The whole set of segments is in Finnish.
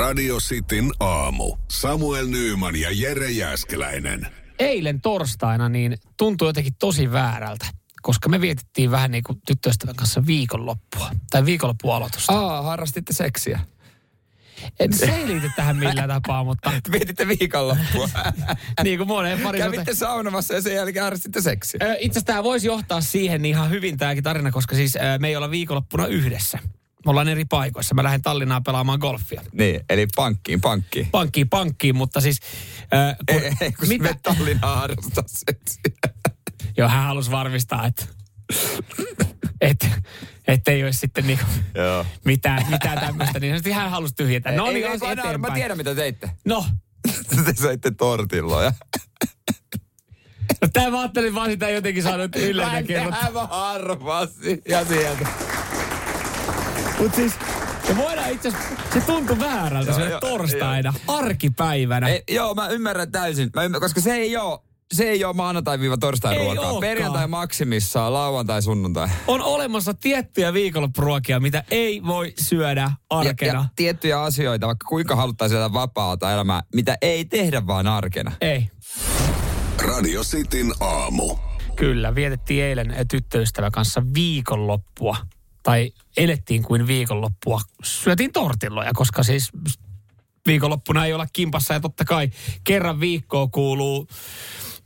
Radio Cityn aamu. Samuel Nyyman ja Jere Jäskeläinen. Eilen torstaina niin tuntui jotenkin tosi väärältä, koska me vietettiin vähän niin kuin tyttöystävän kanssa viikonloppua. Tai viikonloppualoitusta. Aa, harrastitte seksiä. Et se ei liity tähän millään tapaa, mutta Vietitte viikonloppua. niin kuin moneen pari Kävitte saunomassa ja sen jälkeen harrastitte seksiä. Itse asiassa tämä voisi johtaa siihen niin ihan hyvin tämäkin tarina, koska siis me ei olla viikonloppuna yhdessä. Me ollaan eri paikoissa. Mä lähden Tallinnaan pelaamaan golfia. Niin, eli pankkiin, pankkiin. Pankkiin, pankkiin, mutta siis... Äh, kun, Ei, ei, kun mitä? Tallinnaan harrastaa. Joo, hän halusi varmistaa, että... että et ei olisi sitten niinku Joo. mitään, mitään tämmöistä. Niin sitten hän halusi tyhjentää. No Ei, niin, ei, ei, eteenpäin. Mä tiedän, mitä teitte. No, Te söitte tortilloja. no tämä mä ajattelin vaan sitä jotenkin saanut yllätä kerrottua. Aivan harvasti. Ja sieltä. Mutta siis se voidaan itse asiassa, se tuntui väärältä Joo, se joo, torstaina, arkipäivänä. Ei, joo, mä ymmärrän täysin. Mä ymmärrän, koska se ei ole se ei ole maanantai-torstai Ei ruokaa. ookaan. Perjantai maksimissaan, lauantai, sunnuntai. On olemassa tiettyjä viikonloppuruokia, mitä ei voi syödä Ja, arkena. ja tiettyjä asioita, vaikka kuinka haluttaisiin elää vapaata elämää, mitä ei tehdä vaan arkena. Ei. Radio Cityn aamu. Kyllä, vietettiin eilen tyttöystävän kanssa viikonloppua. Tai elettiin kuin viikonloppua. Syötiin tortilloja, koska siis viikonloppuna ei olla kimpassa. Ja totta kai kerran viikkoon kuuluu,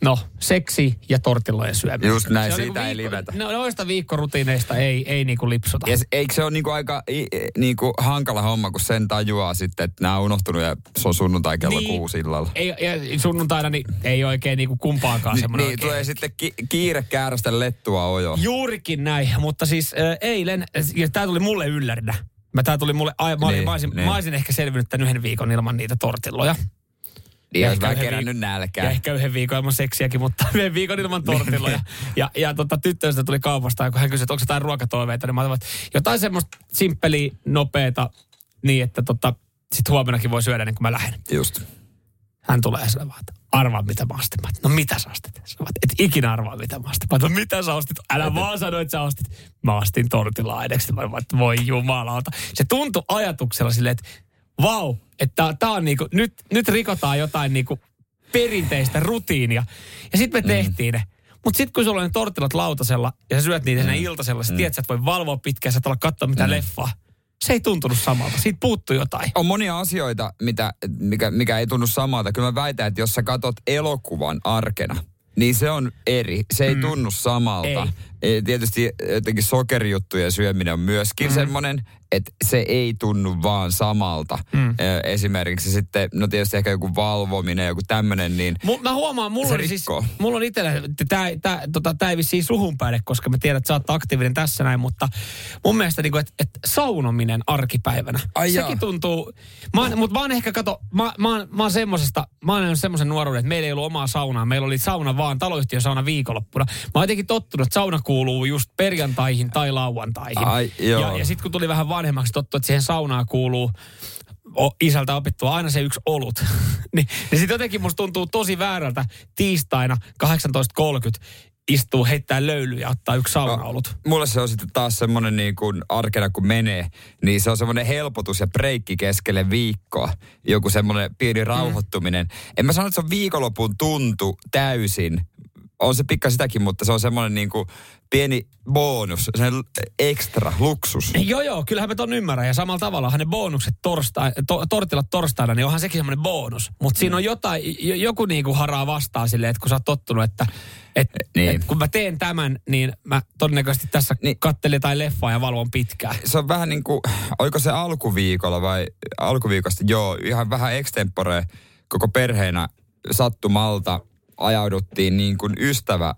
no, seksi ja tortillojen syöminen. Just näin, Se siitä ei viikko- livetä. No, noista viikkorutiineista ei, ei niinku lipsuta. Ja se- eikö se ole niinku aika i- i- niinku hankala homma, kun sen tajuaa sitten, että nämä on unohtunut ja se on sunnuntai kello Niin. kuusi illalla. Ei, ja sunnuntaina niin ei oikein niinku kumpaakaan semmoinen niin, oikein. tulee sitten ki- kiire käärästä lettua ojo. Juurikin näin, mutta siis äh, eilen, ja tämä tuli mulle yllärinä. Mä, tää tuli mulle, ai, mä, olin, Niin, mä, olisin, niin. mä olisin ehkä selvinnyt tämän yhden viikon ilman niitä tortilloja. Ja ehkä vähän kerännyt viik- nälkää. Ja ehkä yhden viikon ilman seksiäkin, mutta yhden viikon ilman tortilloja. ja, ja tota, tyttöystä tuli kaupasta, ja kun hän kysyi, että onko jotain ruokatoiveita, niin mä ajattelin, että jotain semmoista simppeliä, nopeeta, niin että tota, sit huomenakin voi syödä ennen kuin mä lähden. Just. Hän tulee ja sanoo vaan, että arvaa mitä mä ostin. Mä, no mitä sä ostit? Sä et ikinä arvaa mitä mä ostin. Mä, no mitä sä ostit? Älä vaan sano, että sä ostit. Mä ostin tortilaideksi. Mä vaan, että voi jumalauta. Se tuntui ajatuksella silleen, että vau, että tää on niinku, nyt, nyt rikotaan jotain niinku perinteistä rutiinia. Ja sitten me tehtiin ne. Mutta sitten kun sulla on ne tortillat lautasella ja sä syöt niitä mm. iltasella, sä tiedät, että sä et voi valvoa pitkään, sä et olla katsoa mitään leffaa. Se ei tuntunut samalta. Siitä puuttui jotain. On monia asioita, mitä, mikä, mikä ei tunnu samalta. Kyllä mä väitän, että jos sä katot elokuvan arkena, niin se on eri. Se ei mm. tunnu samalta. Ei. Tietysti jotenkin sokerijuttujen syöminen on myöskin mm. semmoinen, että se ei tunnu vaan samalta. Mm. Esimerkiksi sitten, no tietysti ehkä joku valvominen, joku tämmöinen, niin Mu- mä huomaan, mulla on siis, mulla on itsellä, tämä tää, tota, tää ei vissiin suhun päin, koska mä tiedän, että sä oot aktiivinen tässä näin, mutta mun mielestä niinku, että et saunominen arkipäivänä, Ai sekin jaa. tuntuu, mä oon, mut mä oon ehkä, kato, mä, mä, oon, mä oon semmosesta, mä oon semmoisen nuoruuden, että meillä ei ollut omaa saunaa, meillä oli sauna vaan, taloyhtiön sauna viikonloppuna. Mä oon jotenkin tottunut, että sauna kuuluu just perjantaihin tai lauantaihin. Ai, joo. ja, ja sitten kun tuli vähän vanhemmaksi, tottu, että siihen saunaan kuuluu o, isältä opittua aina se yksi olut. niin, niin sitten jotenkin musta tuntuu tosi väärältä tiistaina 18.30 istuu, heittää löylyä ja ottaa yksi saunaolut. mulle se on sitten taas semmoinen niin kuin arkena kun menee, niin se on semmoinen helpotus ja breikki keskelle viikkoa. Joku semmoinen pieni rauhoittuminen. En mä sano, että se on viikonlopun tuntu täysin. On se pikka sitäkin, mutta se on semmoinen niin kuin pieni bonus, se ekstra, luksus. Joo, joo, kyllähän mä ton ymmärrän. Ja samalla tavalla ne bonukset torstai, to, tortilat torstaina, niin onhan sekin semmoinen bonus. Mutta siinä on jotain, jo- joku niinku haraa vastaan silleen, että kun sä oot tottunut, että et, Niin. et kun mä teen tämän, niin mä todennäköisesti tässä niin. Kattelin jotain leffaa ja valvon pitkään. se on vähän niin kuin, oliko se alkuviikolla vai alkuviikosta? Joo, ihan vähän extempore koko perheenä sattumalta ajauduttiin niin kuin ystävä,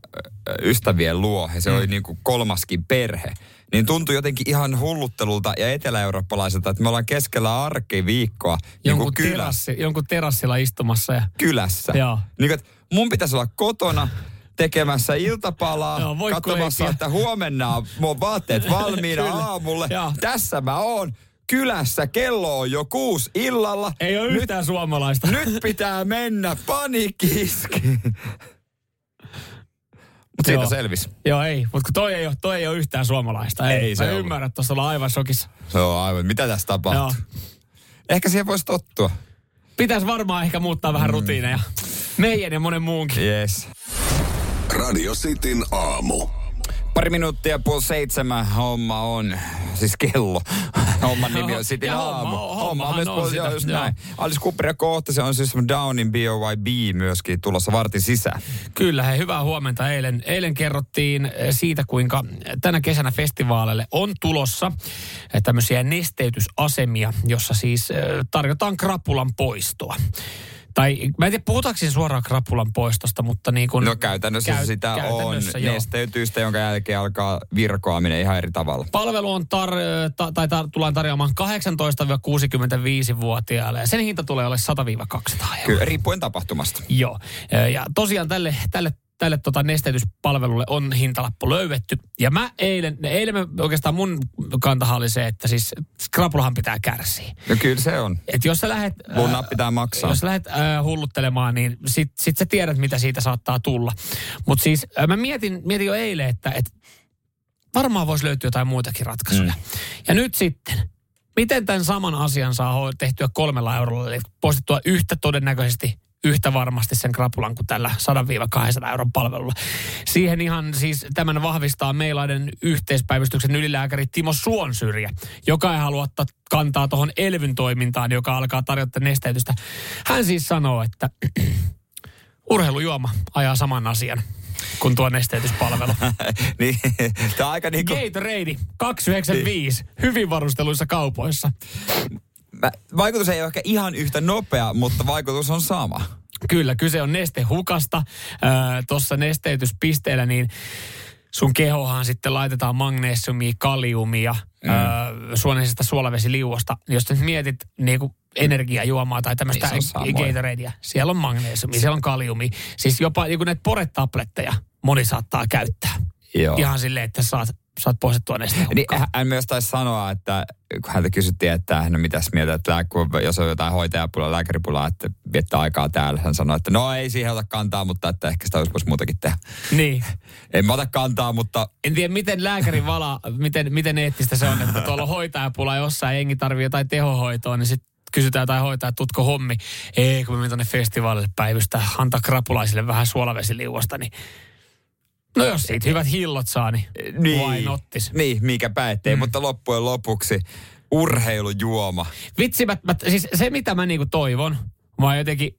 ystävien luo ja se mm. oli niin kuin kolmaskin perhe. Niin tuntui jotenkin ihan hulluttelulta ja etelä-eurooppalaiselta, että me ollaan keskellä arkiviikkoa niin Jonkun, kuin kylä, terassi, jonkun terassilla istumassa ja kylässä. Joo. Niin kuin, että mun pitäisi olla kotona tekemässä iltapalaa, Joo, voikkuleipiä. katsomassa, että huomenna on mun vaatteet valmiina aamulle. Joo. Tässä mä oon. Kylässä kello on jo kuusi illalla. ei ole yhtään suomalaista. Nyt pitää mennä paniikkiiski. Mutta siitä Joo. selvisi. Joo, ei. Mutta toi ei, ole, toi ei ole yhtään suomalaista. Ei, Ei se Mä ollut. ymmärrän, että tuossa ollaan aivan shokissa. Se on aivan, mitä tässä tapahtuu? Joo. Ehkä siihen voisi tottua. Pitäisi varmaan ehkä muuttaa vähän rutiineja. Meidän ja monen muunkin. Yes. Radio Cityn aamu. Pari minuuttia puoli seitsemän homma on, siis kello. Homman nimi on Cityn Ja aamu. homma- hommahan myös on puoli- sitä, joo, just joo. näin. Alice Cooper ja kohta se on siis Downin BOYB myöskin tulossa vartin sisään. Kyllä, hei, hyvää huomenta. Eilen, eilen kerrottiin eh, siitä, kuinka tänä kesänä festivaaleille on tulossa eh, tämmöisiä nesteytysasemia, jossa siis eh, tarjotaan krapulan poistoa. Tai mä en tiedä, puhutaanko suoraan krapulan poistosta, mutta niin kuin... No käytännössä Käy- sitä on käytännössä, joo. nesteytystä, jonka jälkeen alkaa virkoaminen ihan eri tavalla. Palvelu on tar- ta- tai tar- tullaan tarjoamaan 18-65-vuotiaille ja sen hinta tulee olemaan 100-200 euroa. Kyllä, riippuen tapahtumasta. Joo. Ja tosiaan tälle, tälle, tälle tota nesteytyspalvelulle on hintalappu löydetty. Ja mä eilen, eilen mä, oikeastaan mun kantahan oli se, että siis Skrapulahan pitää kärsiä. No kyllä se on. Et jos sä lähet, Lunna pitää maksaa. jos sä lähet äh, hulluttelemaan, niin sit, sit sä tiedät, mitä siitä saattaa tulla. Mutta siis äh, mä mietin, mietin jo eilen, että et varmaan voisi löytyä jotain muitakin ratkaisuja. Mm. Ja nyt sitten, miten tämän saman asian saa tehtyä kolmella eurolla, eli postettua yhtä todennäköisesti yhtä varmasti sen krapulan kuin tällä 100-200 euron palvelulla. Siihen ihan siis tämän vahvistaa meilaiden yhteispäivystyksen ylilääkäri Timo Suonsyrjä, joka ei halua ottaa kantaa tuohon Elvyn toimintaan, joka alkaa tarjota nesteytystä. Hän siis sanoo, että urheilujuoma ajaa saman asian kuin tuo nesteytyspalvelu. niin, tämä on aika niinku... Gatorade 295 hyvin varusteluissa kaupoissa. Vaikutus ei ole ehkä ihan yhtä nopea, mutta vaikutus on sama. Kyllä, kyse on nestehukasta. Tuossa nesteytyspisteellä niin sun kehohan sitten laitetaan magnesiumia, kaliumia, mm. öö, suoneisesta suolavesiliuosta. Jos nyt mietit niin kuin energiajuomaa tai tämmöistä Niin. Gatoradea, siellä on magnesiumia, siellä on kaliumia. Siis jopa niin kuin näitä poretabletteja moni saattaa käyttää. Joo. Ihan silleen, että saat, saat poistettua nestehukkaa. Niin, hän- myös taisi sanoa, että kun häntä kysyttiin, että no mitäs mieltä, että kun jos on jotain hoitajapulaa, lääkäripulaa, että viettää aikaa täällä. Hän sanoi, että no ei siihen ota kantaa, mutta että ehkä sitä voisi muutakin tehdä. Niin. En mä ota kantaa, mutta En tiedä, miten lääkärin vala, miten, miten eettistä se on, että tuolla on hoitajapula jossain, jengi tarvii jotain tehohoitoa, niin sitten kysytään jotain hoitajaa, että tutko hommi. Ei, kun mä menen tuonne festivaalille päivystä, antaa krapulaisille vähän suolavesiliuosta, niin No jos siitä hyvät hillot saa, niin, niin, why nottis? niin mikä ettei, mm. mutta loppujen lopuksi urheilujuoma. Vitsi, mä, mä, siis se mitä mä niinku toivon, mä jotenkin,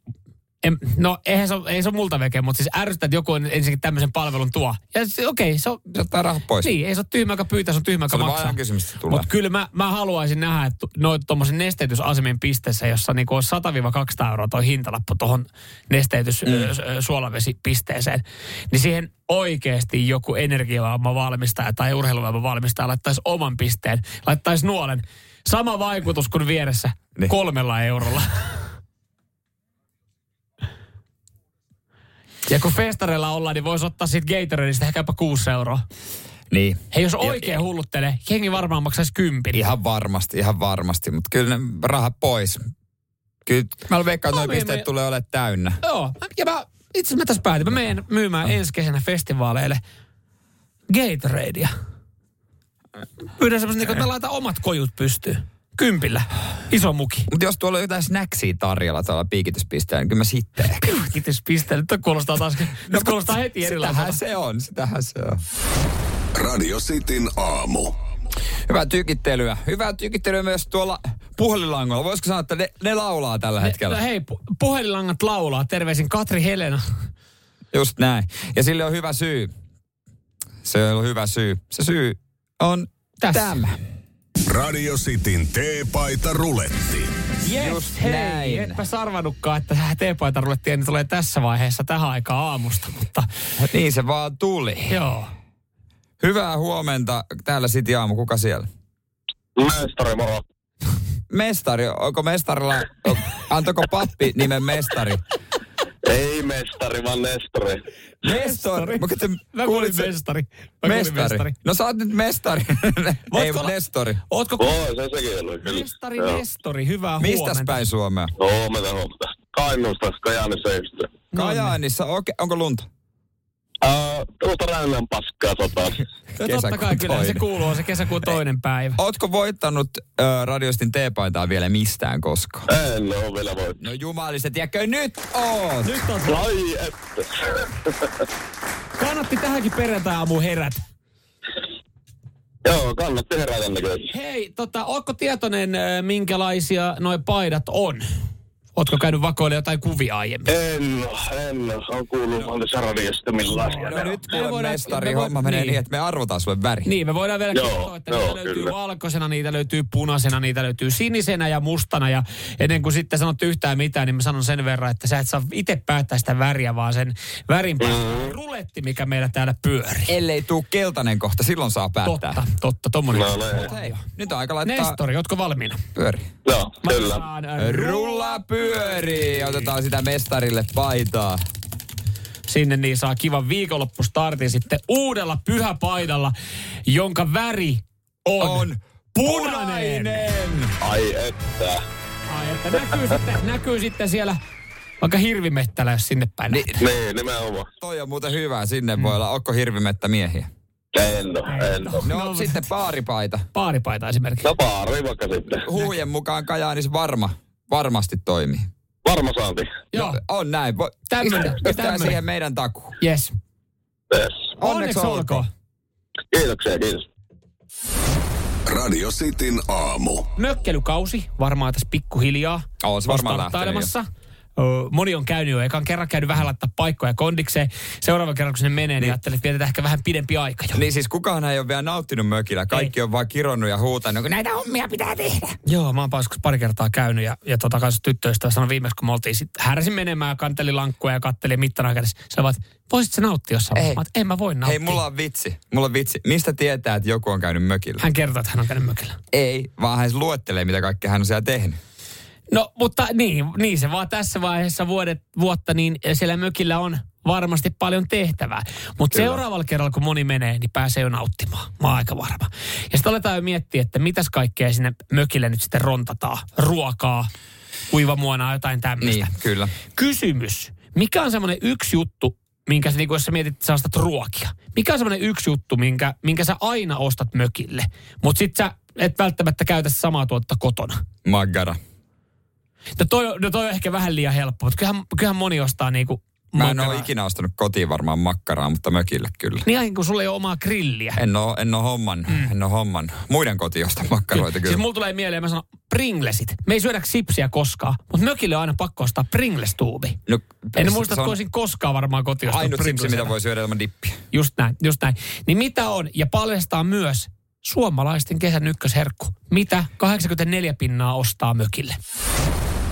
en, no eihän se, ei se ole multa veke, mutta siis ärsyttää, että joku on ensinnäkin tämmöisen palvelun tuo. Ja okei, okay, se on, Se ottaa rahat pois. niin, ei se ole tyhmä, joka pyytää, se on tyhmä, joka maksaa. kysymys, tulee. Mutta kyllä mä, mä haluaisin nähdä, että noin tuommoisen nesteytysasemien pisteessä, jossa niinku on 100-200 euroa toi hintalappu tuohon nesteytys mm. suolavesipisteeseen, niin siihen oikeasti joku energiavaama valmistaja tai urheiluvoima valmistaja laittaisi oman pisteen, laittaisi nuolen. Sama vaikutus kuin vieressä Niin. kolmella eurolla. Ja kun festareilla ollaan, niin voisi ottaa siitä Gatoradeista ehkä jopa 6 euroa. Niin. Hei, jos oikein hulluttelee, jengi varmaan maksaisi kympin. Ihan varmasti, ihan varmasti, mutta kyllä ne rahat pois. Kyllä mä veikkaan, että No, noin pisteet me- tulee olemaan täynnä. Joo, ja mä, itse asiassa mä tässä päätin, mä menen myymään ensi kesänä festivaaleille Gatoradea. Pyydän semmoisen, niin että mä laitan omat kojut pystyyn. Kympillä. Iso muki. Mutta jos tuolla on jotain snacksia tarjolla tuolla piikityspisteellä, niin kyllä mä sitten pisteelle. Nyt kuulostaa taas, nyt kuulostaa heti Sitähän erilaiselta. se on, sitähän se on. Radio Cityn aamu. Hyvää tykittelyä. Hyvää tykittelyä myös tuolla puhelinlangolla. Voisiko sanoa, että ne, ne laulaa tällä hetkellä? No hei, pu- puhelinlangat laulaa. Terveisin Katri Helena. Just näin. Ja sille on hyvä syy. Se on hyvä syy. Se syy on Tässä. tämä. Radio Cityn teepaita ruletti. Yes, Just hei, näin. etpä sarvannutkaan, että teepaita rulettiin tulee tässä vaiheessa tähän aikaan aamusta, mutta Niin se vaan tuli. joo. Hyvää huomenta. Täällä City Aamu. Kuka siellä? Mestari, moro. Mestari. Onko mestarilla, antako pappi nimen mestari? Ei mestari, vaan Nestori. Mestori. Mä, katson, Mä kuulit kuulin mestari. Mä kuulin Mestari. mestari. No sä oot nyt mestari. Ei, olla- Nestori. Ootko Oo, se sekin oli kyllä. mestari, Joo. Nestori, hyvää Mistäs huomenta. päin Suomea? Oo, me huomenta. Kainuusta, Kajaanissa Kajaanissa. Okei, onko lunta? Uh, tuosta rännän paskaa sotaan. No totta kai, kyllä se kuuluu, se kesäkuun toinen päivä. Ootko voittanut ö, radiostin teepaitaa vielä mistään koskaan? En oo vielä voi. No jumalista, tiedätkö, nyt oot! Nyt on, Ai että. kannatti tähänkin perjantai-aamu herätä. Joo, kannatti herätä näköisesti. Hei, tota, ootko tietoinen, ö, minkälaisia noi paidat on? Ootko käynyt vakoille jotain kuvia aiemmin? En en. On kuullut no. tässä radiosta millaisia. No nyt Me voidaan- mestari, me voi- homma menee niin. niin, että me arvotaan sulle väri. Niin, me voidaan vielä Joo, kertoa, että joo, niitä löytyy kyllä. valkoisena, niitä löytyy punaisena, niitä löytyy sinisenä ja mustana. Ja ennen kuin sitten sanot yhtään mitään, niin mä sanon sen verran, että sä et saa itse päättää sitä väriä, vaan sen värin Mm. ruletti, mikä meillä täällä pyörii. Ellei tuu keltainen kohta, silloin saa päättää. Totta, totta, tommonen. No. Hei, nyt on aika laittaa Nestori, ootko valmiina? pyöri. Joo, kyllä. Laitetaan, äh, Rulla pyörii! Otetaan sitä mestarille paitaa. Sinne niin saa kivan viikonloppustartin sitten uudella pyhäpaidalla, jonka väri on, On punainen. punainen! Ai että. Ai, että näkyy, sitten, näkyy sitten siellä vaikka hirvimettällä, jos sinne päin Ni, nähdään. Niin, nimenomaan. toi on muuten hyvä, sinne voi olla. Onko hirvimettä miehiä? En oo, en oo. No, No, sitten paaripaita. Paaripaita esimerkiksi. No paari vaikka sitten. Huujen mukaan Kajaanis varma, varmasti toimii. Varma saanti. Joo, No, on näin. Pistä- Pistää siihen meidän takuu. yes. Yes. Onneksi olkoon. Kiitoksia, kiitos. Radio Cityn aamu. Mökkelykausi, varmaan tässä pikkuhiljaa. Oo, se varmaan starttailemassa. Moni on käynyt jo ekan kerran, käynyt vähän laittaa paikkoja kondikseen. Seuraava kerran, kun sinne menee, niin ajattelee, että vietetään ehkä vähän pidempi aika jo. Niin siis kukaan ei ole vielä nauttinut mökillä. Kaikki on vaan kironnut ja huutanut, kun näitä hommia pitää tehdä. Joo, mä oon pari kertaa käynyt ja, ja tota kanssa tyttöystävä sanoi viimeksi, kun me oltiin sit, häräsin menemään ja kanteli lankkuja ja katteli mittana kädessä. Sä vaan, voisit sä nauttia jossain? Ei. Mä en mä voi nauttia. Hei, mulla on vitsi. Mulla on vitsi. Mistä tietää, että joku on käynyt mökillä? Hän kertoo, että hän on käynyt mökillä. Ei, vaan hän luettelee, mitä kaikkea hän on siellä tehnyt. No, mutta niin, niin se vaan tässä vaiheessa vuodet, vuotta, niin siellä mökillä on varmasti paljon tehtävää. Mutta seuraavalla kerralla, kun moni menee, niin pääsee jo nauttimaan. Mä oon aika varma. Ja sitten aletaan jo miettiä, että mitäs kaikkea sinne mökille nyt sitten rontataan. Ruokaa, kuivamuonaa, jotain tämmöistä. Niin, kyllä. Kysymys. Mikä on semmoinen yksi juttu, minkä sä, niin jos sä mietit, että sä ostat ruokia. Mikä on semmoinen yksi juttu, minkä, minkä sä aina ostat mökille, mutta sit sä et välttämättä käytä samaa tuotetta kotona. Maggara. No toi, no toi on ehkä vähän liian helppo, mutta kyllähän, kyllähän moni ostaa niinku... Mä en ole ikinä ostanut kotiin varmaan makkaraa, mutta mökille kyllä. Niin ihan kun sulla ei ole omaa grilliä. En oo, en oo homman, mm. en oo homman. Muiden kotiin ostaa makkaroita kyllä. Siis mulla tulee mieleen, mä sanon, Pringlesit. Me ei syödä sipsiä koskaan, mutta mökille on aina pakko ostaa Pringles-tuubi. no, En se- muista, että on olisin koskaan varmaan kotiin ostanut Ainut sipsi, mitä voi syödä ilman dippiä. Just näin, just näin. Niin mitä on, ja paljastaa myös suomalaisten kesän ykkösherkku. Mitä 84 pinnaa ostaa mökille?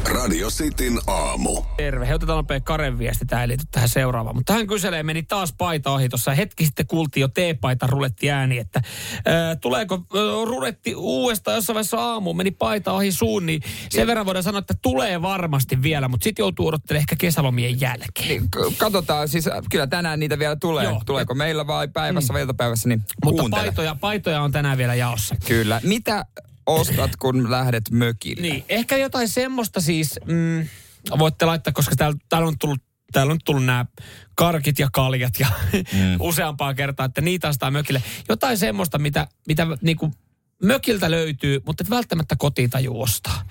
Radio Cityn aamu. Terve. He otetaan nopea Karen viesti, tämä ei liity tähän seuraavaan. Mutta hän kyselee, meni taas paita ohi tuossa. Hetki sitten kuultiin jo teepaita ruletti ääni, että ää, tuleeko ää, ruletti uudestaan jossain vaiheessa aamuun, meni paita ohi suun, niin sen verran voidaan sanoa, että tulee varmasti vielä, mutta sitten joutuu odottelemaan ehkä kesälomien jälkeen. Niin, katsotaan, siis äh, kyllä tänään niitä vielä tulee. Joo. Tuleeko meillä vai päivässä vai iltapäivässä, niin Mutta kuuntele. paitoja, paitoja on tänään vielä jaossa. Kyllä. Mitä ostat, kun lähdet mökille? Niin, ehkä jotain semmoista siis, mm, voitte laittaa, koska täällä, täällä on tullut Täällä on tullut nämä karkit ja kaljat ja mm. useampaa kertaa, että niitä ostaa mökille. Jotain semmoista, mitä, mitä niinku mökiltä löytyy, mutta et välttämättä kotiin tajuu ostaa.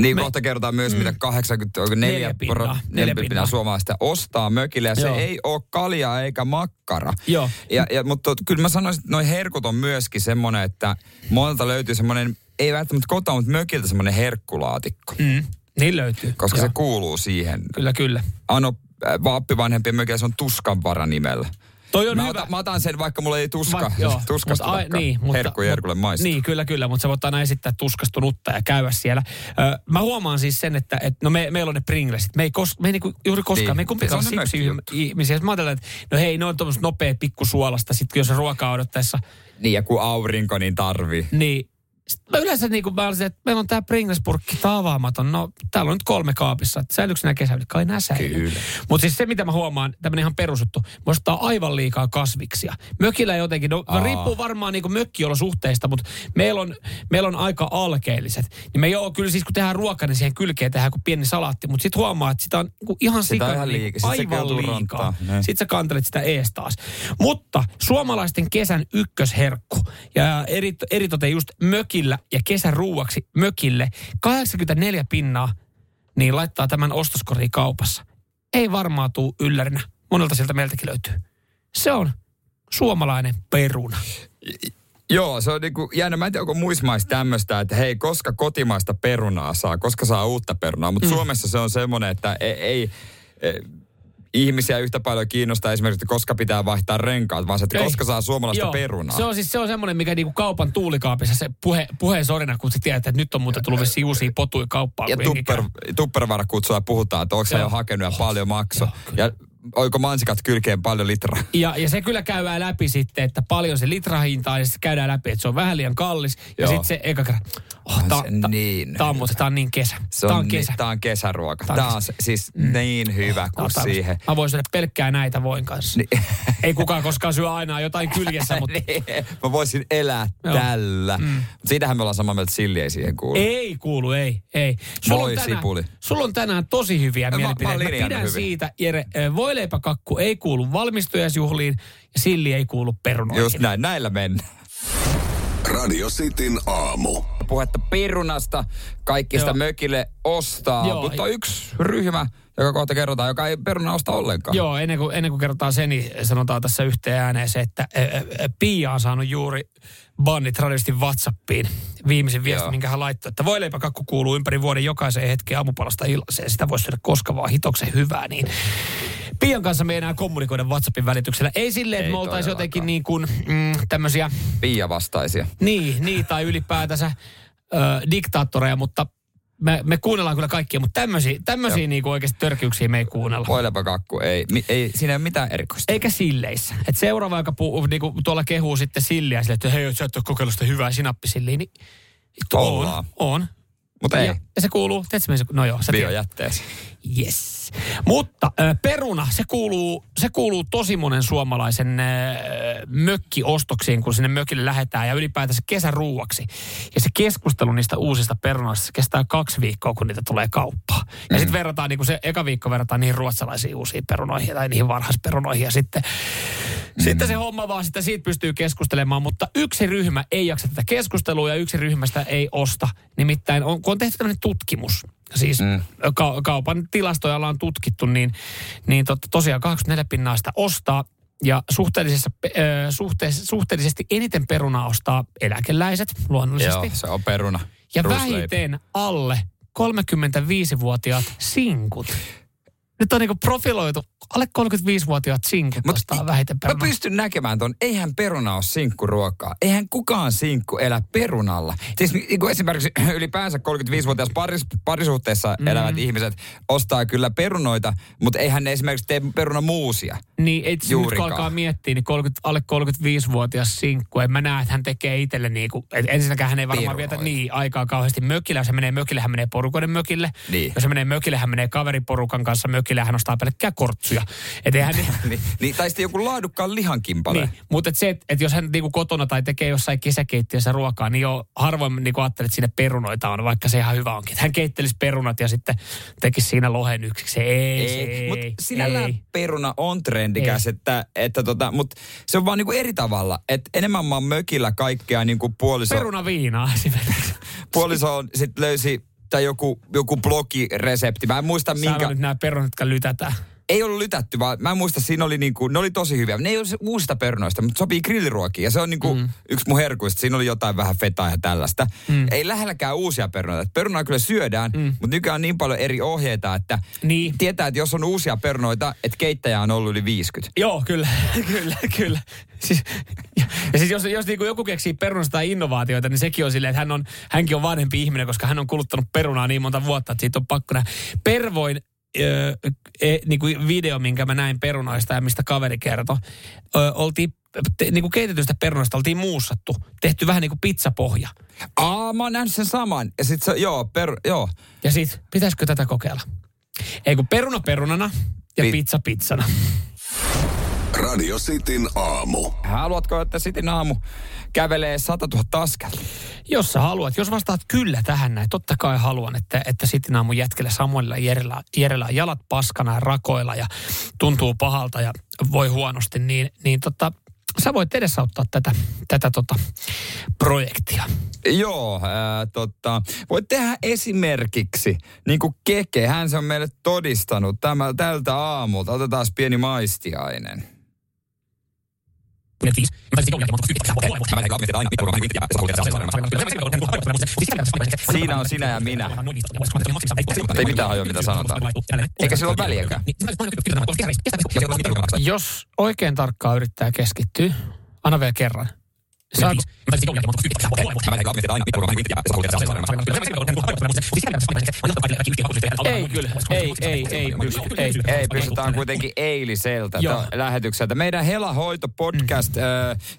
Niin Me- kohta kerrotaan myös, mm. mitä 84 Neljä pinnaa, neljä pinnaa. suomalaista ostaa mökille. Ja Joo. se ei ole kalja eikä makkara. Joo. Ja, ja, mutta kyllä mä sanoisin, että noi herkut on myöskin semmoinen, että monelta löytyy semmoinen, ei välttämättä kotoa, mutta mökiltä semmoinen herkkulaatikko. Mm. Niin löytyy. Koska Joo. se kuuluu siihen. Kyllä, kyllä. Ano äh, vaappivanhempien mökillä se on tuskanvara nimellä. Toi on Mä, hyvä. otan, mä otan sen, vaikka mulla ei tuska, Vaikka- joo, tuskasta mutta ai- niin, mutta- herkku Jerkulle. Niin, kyllä, kyllä, mutta sä voit aina esittää tuskastunutta ja käydä siellä. Ö, mä huomaan siis sen, että et, no me, meillä on ne Pringlesit. Me ei, kos, me ei niinku juuri koskaan, Niin. me ei kumpikaan mökkijuttu. sipsi-ihmisiä. Mä ajattelen, että no hei, ne on tuommoista nopea pikkusuolasta, sit jos ruokaa odottaessa, Niin, ja kun aurinko, niin tarvii. niin Sitten mä yleensä niin kuin mä olisin, että meillä on tämä Pringles-purkki, tää avaamaton. No, täällä on nyt kolme kaapissa. Säilyykö nämä kesäyli? Kai nämä säilyy. Mutta siis se, mitä mä huomaan, tämmöinen ihan perusuttu, muistaa aivan liikaa kasviksia. Mökillä jotenkin, no Aa. riippuu varmaan niin mökkiolosuhteista, mutta meillä on, meillä on aika alkeelliset. Niin me joo, kyllä siis kun tehdään ruokaa, niin siihen kylkeen tehdään kuin pieni salaatti. Mutta sitten huomaa, että sitä on niin ihan sikana, ihan se aivan liikaa. Niin. Sitten sä kantelet sitä ees taas. Mutta suomalaisten kesän ykkösherkku ja eri, eritoten just mökillä ja kesäruuaksi mökille 84 pinnaa, niin laittaa tämän ostoskoriin kaupassa. Ei varmaan tuu yllärinä. Monelta sieltä meiltäkin löytyy. Se on suomalainen peruna. Joo, se on niinku jännä. Mä en tiedä, onko muissa maissa tämmöistä, että hei, koska kotimaista perunaa saa, koska saa uutta perunaa. Mutta mm. Suomessa se on semmoinen, että ei, ei, ei ihmisiä yhtä paljon kiinnostaa esimerkiksi, että koska pitää vaihtaa renkaat, vaan se, että Ei. koska saa suomalaista Joo, perunaa. Se on siis se on semmoinen, mikä niinku kaupan tuulikaapissa se puhe, puheen sorina, kun sä tiedät, että nyt on muuten tullut vissiin uusia potuja kauppaan. ja tupper, käy. tuppervara-kutsua puhutaan, että onko jo hakenut ja paljon makso. Joo, kyllä. ja oiko mansikat kylkeen paljon litraa? Ja, ja se kyllä käydään läpi sitten, että paljon se litrahinta on, ja sitten käydään läpi, että se on vähän liian kallis. Ja Joo. sitten se eka kerran, oh, On ta, se ta, niin tää on, tää on niin kesä. Se tää on niin- kesä. Tää on kesäruoka. Tää on on siis niin hyvä Tää kuin on siihen. Mä voin syödä pelkkää näitä voin kanssa. Niin. Ei kukaan koskaan syö aina jotain kyljessä, mutta Niin, Mä voisin elää Joo. tällä. Mm. Siitähän me ollaan samaa mieltä, että silli ei siihen kuulu. ei kuulu, ei, ei. Sulla Voi on tänään, sipuli. Sulla on tänään tosi hyviä Mä- mä mielipiteitä. Mä, linjannut pidän hyvin. siitä, Jere, voileipäkakku ei kuulu valmistujaisjuhliin ja silli ei kuulu perunoihin. Just näin, näillä mennään. Radio Cityn aamu. Puhetta perunasta, kaikki sitä Joo. mökille ostaa, Joo. mutta on yksi ryhmä, joka kohta kerrotaan, joka ei peruna osta ollenkaan. Joo, ennen kuin, ennen kuin kerrotaan se, niin sanotaan tässä yhteen ääneen se, että ä, ä, Pia on saanut juuri bannit radiosti WhatsAppiin. Viimeisin viesti, Joo. minkä hän laittoi, että voileipäkakku kuuluu ympäri vuoden jokaiseen hetkeen aamupalasta illaseen. Sitä voisi syödä koska vaan hitoksen hyvää, niin Pian kanssa me ei enää kommunikoida WhatsAppin välityksellä. Ei silleen, että me oltaisiin jotenkin niin kuin mm, tämmöisiä, Pia vastaisia. niin, niin, tai ylipäätänsä ö, diktaattoreja, mutta me, me kuunnellaan kyllä kaikkia, mutta tämmöisiä, tämmöisiä niin kuin oikeasti törkeyksiä me ei kuunnella. Voileipäkakku ei, mi, ei, siinä ei ole mitään erikoista. Eikä silleissä. Et seuraava, joka puu, niinku, tuolla kehuu sitten silliä sille, että hei, sä et ole kokeillut sitä hyvää sinappisilliä, niin on, on. Mutta ei, Ja, ja se kuuluu, tiedätkö, se, no joo, sä tiedät. biojätteeseen. Yes. Mutta äh, peruna, se kuuluu, se kuuluu tosi monen suomalaisen äh, mökkiostoksiin, kun sinne mökille lähdetään ja ylipäätänsä kesäruuaksi. Ja se keskustelu niistä uusista perunoista kestää kaksi viikkoa, kun niitä tulee kauppaan. Ja Mm. sitten verrataan, niin kuin se eka viikko verrataan niihin ruotsalaisiin uusiin perunoihin tai niihin varhaisperunoihin. Ja sitten, Mm. sitten se homma vaan, sitä siitä pystyy keskustelemaan. Mutta yksi ryhmä ei jaksa tätä keskustelua ja yksi ryhmästä ei osta. Nimittäin on, kun on tehty tämmöinen tutkimus, siis mm. ka- kaupan tilastoja ollaan tutkittu, niin, niin totta, tosiaan 24 pinnaa sitä ostaa. Ja suhteellisessa, suhteessa, suhteellisesti eniten perunaa ostaa eläkeläiset luonnollisesti. Joo, se on peruna. ja Ruisleipä. vähiten alle 35-vuotiaat sinkut. Nyt on niinku profiloitu, alle 35-vuotiaat sinkut Mut ostaa vähiten Mä perunaa. pystyn näkemään ton. Eihän peruna ole sinkkuruokaa. Eihän kukaan sinkku elä perunalla. Siis niin kuin esimerkiksi ylipäänsä 35-vuotias paris, parisuhteessa mm. elävät ihmiset ostaa kyllä perunoita, mutta eihän ne esimerkiksi tee perunamuusia. Niin, ei, nyt kun alkaa miettiä, niin 30, alle 35-vuotias sinkku, en mä näe, että hän tekee itselle niin kuin, että ensinnäkään hän ei varmaan Pirunoita. vietä niin aikaa kauheasti mökillä. Jos hän menee mökille, hän menee porukoiden mökille. Niin. Jos hän menee mökille, hän menee kaveriporukan kanssa mökille ja hän ostaa pelkkää kortsuja. Että eihän niin, Niin, niin, tai sitten joku laadukkaan lihankimpale. niin. Mutta et se, että et jos hän niinku kotona tai tekee jossain kesäkeittiössä ruokaa, niin jo harvoin niinku ajattelee, että sinne perunoita on, vaikka se ihan hyvä onkin. Että hän keittelisi perunat ja sitten tekisi siinä lohen yksiksi. Ei, se ei, mutta sinällään ei. peruna on trendikäs, että, että tota, mutta se on vaan niinku eri tavalla. Että enemmän mä oon mökillä kaikkea niinku puoliso, Perunaviinaa esimerkiksi. puoliso on sit löysi tai joku, joku blogiresepti. Mä en muista Minkä? minkä, nyt nämä perunat, jotka lytätään. Ei ollut lytätty, vaan mä en muista, siinä oli niinku, ne oli tosi hyviä. Ne ei ole uusista perunoista, mutta sopii grilliruokiin. Ja se on niinku mm. yksi mun herkuista. Siinä oli jotain vähän fetaa ja tällaista. Mm. Ei lähelläkään uusia perunoita. Perunaa kyllä syödään, mm. mutta nykyään on niin paljon eri ohjeita, että Niin. tietää, että jos on uusia perunoita, että keittäjä on ollut yli 50. Joo, kyllä, kyllä, kyllä. Siis, ja, ja siis jos, jos niin joku keksii perunasta tai innovaatioita, niin sekin on silleen, että hän on, hänkin on vanhempi ihminen, koska hän on kuluttanut perunaa niin monta vuotta, että siitä on pakko nähdä. Pervoin ö, e, niin kuin video, minkä mä näin perunoista ja mistä kaveri kertoi. Ö, oltiin, te, niin kuin keitetystä perunoista oltiin muussattu. Tehty vähän niin kuin pizzapohja. Aa, mä oon nähnyt sen saman. Ja sit se, joo, per, joo. Ja sit, pitäisikö tätä kokeilla? Ei kun peruna perunana ja Pi- pizza pizzana. Radio Cityn aamu. Haluatko, että Sitin aamu kävelee 100 000 askelta? Jos sä haluat, jos vastaat kyllä tähän näin, totta kai haluan, että, että sitten aamun jätkelle Samuelilla Jerellä, jalat paskana ja rakoilla ja tuntuu pahalta ja voi huonosti, niin, niin tota, sä voit edesauttaa tätä, tätä tota, projektia. Joo, ää, tota, voit tehdä esimerkiksi, niin kuin Keke, hän se on meille todistanut tämä, tältä aamulta. Otetaan pieni maistiainen. Siinä on sinä ja minä. Ei mitään hajoa, mitä sanotaan. Eikä sillä ole väliäkään. Jos oikein tarkkaan yrittää keskittyä, anna vielä kerran. Saako, ei kyllä, ei, ei, ei pysty, ei. Ei, pystytään kuitenkin eiliseltä Joo. to- lähetykseltä. Meidän Hoito podcast, mm.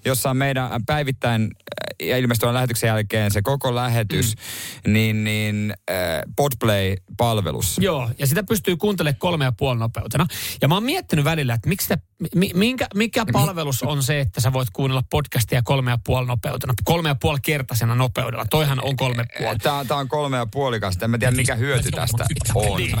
jossa on meidän päivittäin äh, ja ilmestyvän lähetyksen jälkeen se koko lähetys, mm. niin, niin äh, Podplay-palvelussa. Joo, ja sitä pystyy kuuntelemaan kolme ja puoli nopeutena. Ja mä oon miettinyt välillä, että miksi mi, minkä, mikä palvelus on se, että sä voit kuunnella podcastia kolme ja puoli nopeutena. Kolme ja puoli kertaisena nopeudella. Toihan on kolme puoli. Tämä, tämä on kolme ja puolikasta. En mä tiedä, mikä hyöty tästä on. Niin.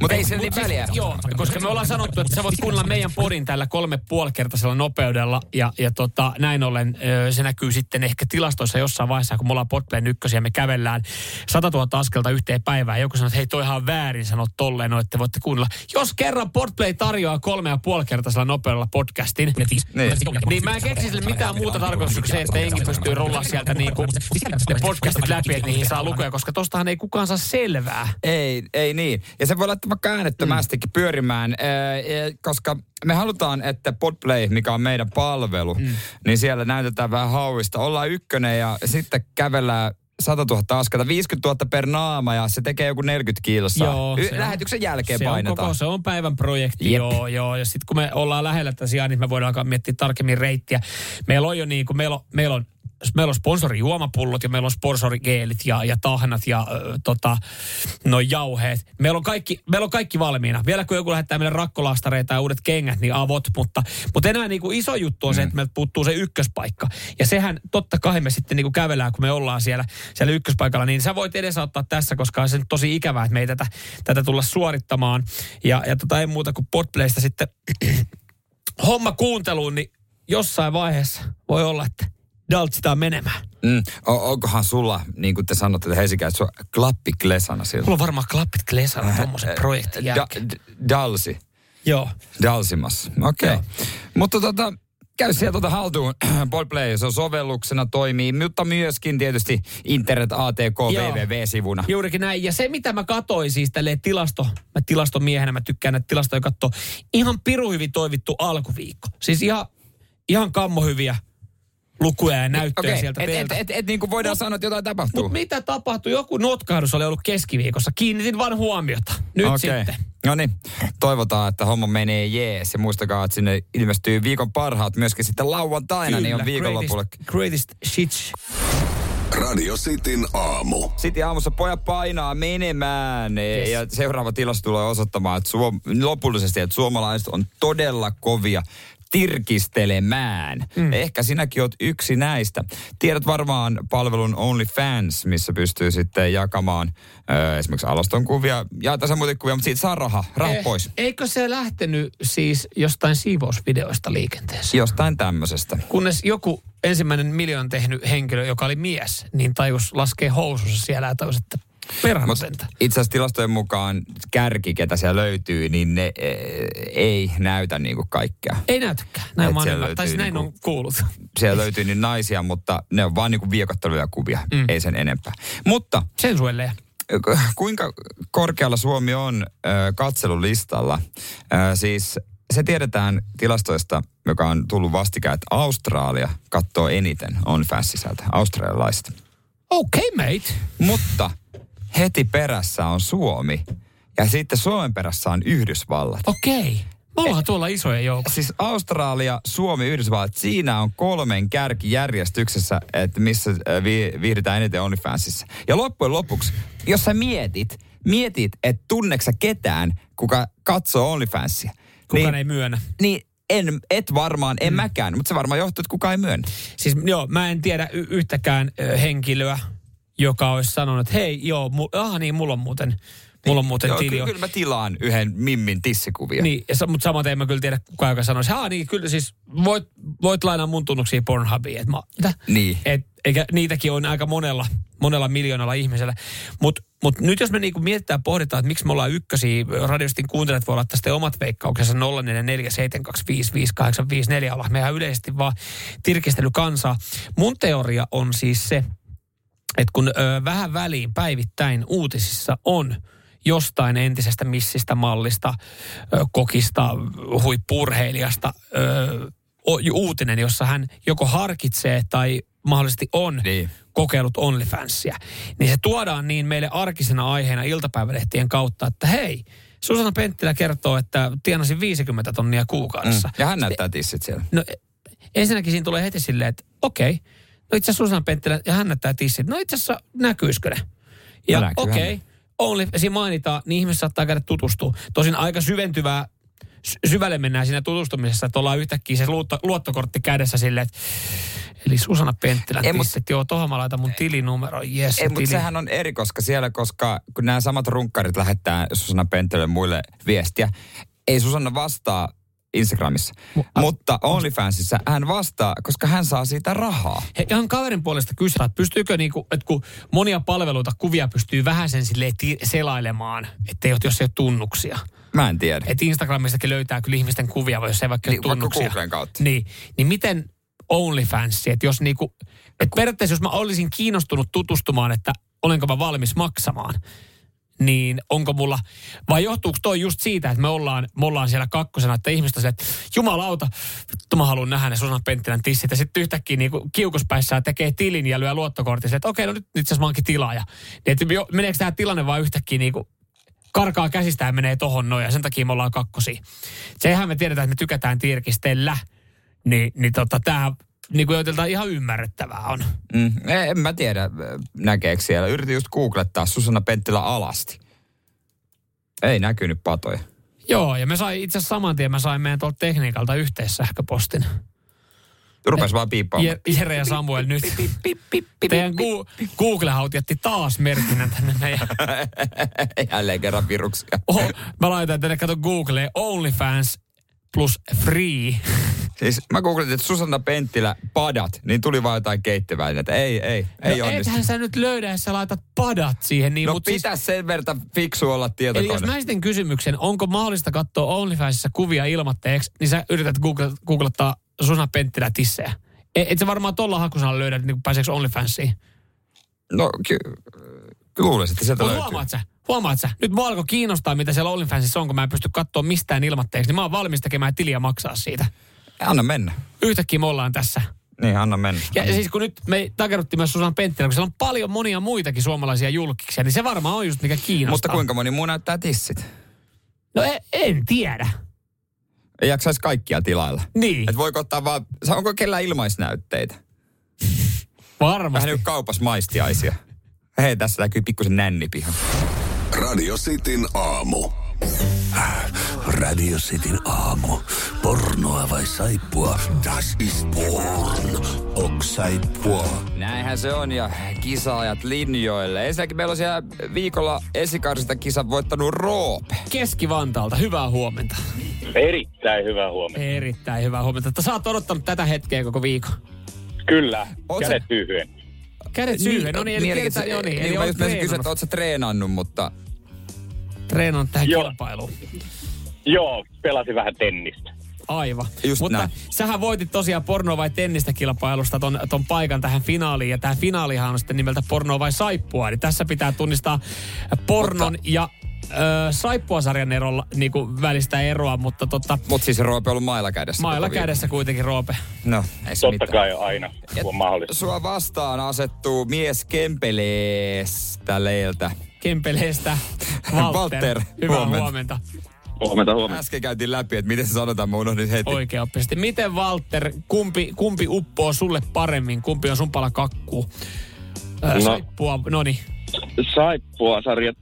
Mutta ei sillä niin väliä. Joo, koska me ollaan sanottu, että sä voit kuunnella meidän podin tällä kolme puolikertaisella nopeudella. Ja, ja tota, näin ollen se näkyy sitten ehkä tilastoissa jossain vaiheessa, kun me ollaan Podplayn ykkösiä, me kävellään 100 000 askelta yhteen päivään. Joku sanoo, että hei toihan on väärin sanoa tolleen, no, että voitte kuunnella. Jos kerran Podplay tarjoaa kolme ja puolikertaisella nopeudella podcastin, Niin. niin mä en keksi sille mitään muuta tarkoitusta se, että jengi pystyy rullaa sieltä niinku ne podcastit läpi, että niihin saa lukuja, koska tostahan ei kukaan saa selvää. Ei, ei niin. Ja se voi laittaa vaikka äänettömästikin pyörimään, äh, eh, koska me halutaan, että Podplay, mikä on meidän palvelu, mm. niin siellä näytetään vähän hauista. Ollaan ykkönen ja sitten kävellään 100 000 askelta, 50 000 per naama ja se tekee joku 40 kilsaa. Y- se on- lähetyksen jälkeen se painetaan. On koko, se on päivän projekti, Jep. joo, joo. Ja sitten kun me ollaan lähellä tätä sijaan, niin me voidaan alkaa miettiä tarkemmin reittiä. Meillä on jo niin kuin, meillä on, meillä on Meillä on sponsorijuomapullot ja meillä on sponsorigeelit ja, ja tahnat ja ö, tota, no jauheet. Meillä on, kaikki, meillä on kaikki valmiina. Vielä kun joku lähettää meille rakkolastareita ja uudet kengät, niin avot. Mutta, mutta enää niin kuin iso juttu on se, että meiltä puuttuu se ykköspaikka. Ja sehän totta kai me sitten niin kuin kävellään, kun me ollaan siellä, siellä ykköspaikalla. Niin sä voit edesauttaa tässä, koska on se nyt tosi ikävää, että me ei tätä, tätä tulla suorittamaan. Ja, ja tota ei muuta kuin Podplaysta sitten homma kuunteluun, niin jossain vaiheessa voi olla, että daltsitaan menemään. Mm. O- onkohan sulla, niin kuin te sanotte, että Heisikään, että sulla klappi klesana sillä? Mulla on varmaan klappit klesana tuommoisen projektin Da, jälkeen. d- dalsi. Joo. Dalsimassa. Okei. Okay. Joo. Mutta tota, käy sieltä tuota haltuun. Podplay, se on sovelluksena, toimii, mutta myöskin tietysti Internet ATK Joo. www-sivuna. Juurikin näin. Ja se, mitä mä katsoin siis tälleen tilasto, mä tilastomiehenä, mä tykkään näitä tilastoja katsoa, ihan piru hyvin toivittu alkuviikko. Siis ihan, ihan kammohyviä lukuja ja näyttöjä Okei, sieltä et, et, teiltä. et, et, niin kuin voidaan sanoa, että jotain tapahtuu. Mutta mitä tapahtui? Joku notkahdus oli ollut keskiviikossa. Kiinnitin vaan huomiota. Nyt Okei. sitten. No niin, toivotaan, että homma menee jees. Ja muistakaa, että sinne ilmestyy viikon parhaat myöskin sitten lauantaina, niin on viikonlopulle. Greatest, greatest shit. Radio Cityn aamu. Sitten aamussa pojat painaa menemään yes. ja seuraava tilasto tulee osoittamaan, että suom- lopullisesti, että suomalaiset on todella kovia tirkistelemään. Mm. Ehkä sinäkin oot yksi näistä. Tiedät varmaan palvelun OnlyFans, missä pystyy sitten jakamaan ö, esimerkiksi alaston kuvia ja tässä muuten kuvia, mutta siitä saa raha, raha eh. pois. Eikö se lähtenyt siis jostain siivousvideoista liikenteeseen? Jostain tämmöisestä. Kunnes joku ensimmäinen miljoon tehnyt henkilö, joka oli mies, niin tajus laskee housussa siellä ja tajus, että perhana Mut sentä. itse asiassa tilastojen mukaan kärki, ketä siellä löytyy, niin ne e, ei näytä niinku kaikkea. Ei näytäkään. Näin Et mä oon. Tai siis löytyy näin niinku- on kuullut. Siellä löytyy niin naisia, mutta ne on vaan niinku viekotteluja kuvia, mm. ei sen enempää. Mutta Sensuelleja. kuinka korkealla Suomi on ö, katselulistalla? Siis se tiedetään tilastoista, joka on tullut vastikään, että Australia katsoo eniten on sisältä australialaiset. Okay, mate. Mutta heti perässä on Suomi. Ja sitten Suomen perässä on Yhdysvallat. Okei. Me ollaan tuolla isoja joukkoja. Siis Australia, Suomi, Yhdysvallat, siinä on kolmen kärkijärjestyksessä, että missä äh, vi, viihditään eniten OnlyFansissa. Ja loppujen lopuksi, jos sä mietit, mietit, että tunneksä ketään, kuka katsoo OnlyFansia. Kukaan niin, ei myönnä. Niin en, et varmaan, en mm. mäkään, mutta se varmaan johtuu, että kukaan ei myönnä. Siis joo, mä en tiedä y- yhtäkään ö, henkilöä, joka olisi sanonut, että hei, joo, mu- ah niin, mulla on muuten, mulla on muuten Joo, tili. kyllä, kyllä mä tilaan yhden Mimmin tissikuvia. Niin, ja, mutta samaten en mä kyllä tiedä kukaan, joka sanoisi, haa niin, kyllä siis voit, voit lainaa mun tunnuksia Pornhubiin. Et mä, mitä? Niin. Et, eikä niitäkin on aika monella, monella miljoonalla ihmisellä. Mutta mut nyt jos me niinku mietitään ja pohditaan, että miksi me ollaan ykkösiä, radiostin kuuntelijat voi olla tästä omat veikkauksensa 0447255854 olla meidän yleisesti vaan tirkistelykansaa. Mun teoria on siis se, että kun ö, vähän väliin päivittäin uutisissa on jostain entisestä missistä mallista, ö, kokista, huippurheilijasta ö, uutinen, jossa hän joko harkitsee tai mahdollisesti on Niin. kokeillut OnlyFansia, niin se tuodaan niin meille arkisena aiheena iltapäivälehtien kautta, että hei, Susanna Penttilä kertoo, että tienasin 50 tonnia kuukaudessa. Mm. Ja hän näyttää tissit siellä. No ensinnäkin siinä tulee heti silleen, että okei, no itse asiassa Susanna Penttilä ja hän näyttää tissit. No itse asiassa näkyisikö ne? Ja No okei, ne. only, siinä mainitaan, niin ihmiset saattaa käydä tutustua. Tosin aika syventyvää, sy- syvälle mennään siinä tutustumisessa, että ollaan yhtäkkiä se luotto, luottokortti kädessä silleen, että eli Susanna Penttilän Ei, mut- tissit, joo, tohon mä laitan mun tilinumero, jes, Ei, tili. mutta sehän on eri, koska siellä, koska kun nämä samat runkkarit lähettää Susanna Penttilölle muille viestiä, ei Susanna vastaa Instagramissa. Mu- Mutta OnlyFansissa hän vastaa, koska hän saa siitä rahaa. He, ihan kaverin puolesta kysyä, että pystyykö niinku, että kun monia palveluita, kuvia pystyy vähän sen silleen ti- selailemaan, ettei ole, jos ei ole tunnuksia. Mä en tiedä. Että Instagramistakin löytää kyllä ihmisten kuvia, jos ei vaikka Niin, ole vaikka tunnuksia. Kautta. Niin, niin miten OnlyFans, että jos niinku, että periaatteessa jos mä olisin kiinnostunut tutustumaan, että olenko mä valmis maksamaan, niin onko mulla, vai johtuuko toi just siitä, että me ollaan, me ollaan siellä kakkosena, että ihmiset on silleen, että jumalauta, vittu mä haluan nähdä ne Susanna Penttilän tissit, ja sitten yhtäkkiä niinku kiukuspäissään tekee tilin ja lyö luottokortin, että okei, no nyt, itse asiassa mä oonkin tilaaja. Niin, että meneekö tämä tilanne vaan yhtäkkiä niinku karkaa käsistä ja menee tohon noin, ja sen takia me ollaan kakkosia. Sehän me tiedetään, että me tykätään tirkistellä, niin, niin tota, tämä niin kuin jotenkin ihan ymmärrettävää on. Mm, en mä tiedä, näkeekö siellä. Yritin just googlettaa Susanna Penttilä alasti. Ei näkynyt patoja. Joo, ja me sai itse asiassa saman tien, mä sain meidän tuolta tekniikalta yhteissähköpostin. Rupes vaan piippaamaan. Je- Jere ja Samuel nyt. Teidän Google-haut jätti taas merkinnän tänne meidän. Jälleen kerran viruksia. Oho, mä laitan tänne, kato Googleen, OnlyFans plus free. Siis mä googletin, että Susanna Penttilä padat, niin tuli vaan jotain keittiövälineitä. Ei, ei, ei no onnistu. ethän sä nyt löydä, jos sä laitat padat siihen. Niin, No mut siis, pitää sen verran fiksu olla Eli tietokone. jos mä esitän kysymyksen, onko mahdollista katsoa OnlyFansissa kuvia ilmatteeksi, niin sä yrität Google, googlettaa Susanna Penttilä tissejä. E- Et sä varmaan tuolla hakusanalla löydä, niin pääseekö OnlyFansiin. No ky- luulisin, että sieltä Mutta löytyy. huomaat sä, huomaat sä, nyt mua alkoi kiinnostaa, mitä siellä OnlyFansissa on, kun mä en pysty katsoa mistään ilmatteeksi, niin mä oon valmis tekemään tiliä maksaa siitä. Anna mennä. Yhtäkkiä me ollaan tässä. Niin, anna mennä. Ja siis kun nyt me takerruttiin myös Susan Penttilä, kun siellä on paljon monia muitakin suomalaisia julkiksia, niin se varmaan on just mikä kiinnostaa. Mutta kuinka moni muu näyttää tissit? No en, en tiedä. Ei jaksaisi kaikkia tilailla. Niin, Et voiko ottaa vaan, onko kellään ilmaisnäytteitä? varmasti. Vähän nyt kaupassa maistiaisia. Hei, tässä näkyy pikkusen nännipiha. Radio Cityn aamu. Radio Cityn aamu. Pornoa vai saippua? Das ist porn. Ok saippua. Näinhän se on ja kisaajat linjoille. Ensinnäkin meillä on siellä viikolla esikarsista kisan voittanut Roope. Keski-Vantaalta, hyvää huomenta. Erittäin hyvä huomenta. Erittäin hyvää huomenta. Että sä oot odottanut tätä hetkeä koko viikon. Kyllä, Oot sä- kädet tyhjyen. Kädet syyhyn, no niin, eli kertaa, no niin, eli niin, just menisin kysyä, treenannut, että oot sä treenannut, mutta treenannut tähän Joo. kilpailuun. Joo, pelasin vähän tennistä. Aivan. Just Mutta näin. sähän voitit tosiaan porno vai tennistä kilpailusta ton, ton paikan tähän finaaliin. Ja tämä finaalihan on sitten nimeltä porno vai saippua. Eli tässä pitää tunnistaa pornon Mutta- ja ö, saippuasarjan erolla, niin kuin välistä eroa, mutta tota, mut siis Roope on ollut mailla kädessä. mailla kädessä kuitenkin Roope. No, ei se Totta mitään. kai aina, kun on mahdollista. Sua vastaan asettuu mies Kempeleestä leiltä. Kempeleestä. Walter. Walter, Hyvää huomenta. huomenta. Huomenta, huomenta. Äsken käytiin läpi, että miten se sanotaan, mä unohdin heti. Oikeaoppisesti. Miten Walter, kumpi, kumpi uppoo sulle paremmin? Kumpi on sun pala kakkuu? Ää, No. Saippua, no niin. Saippua sarjat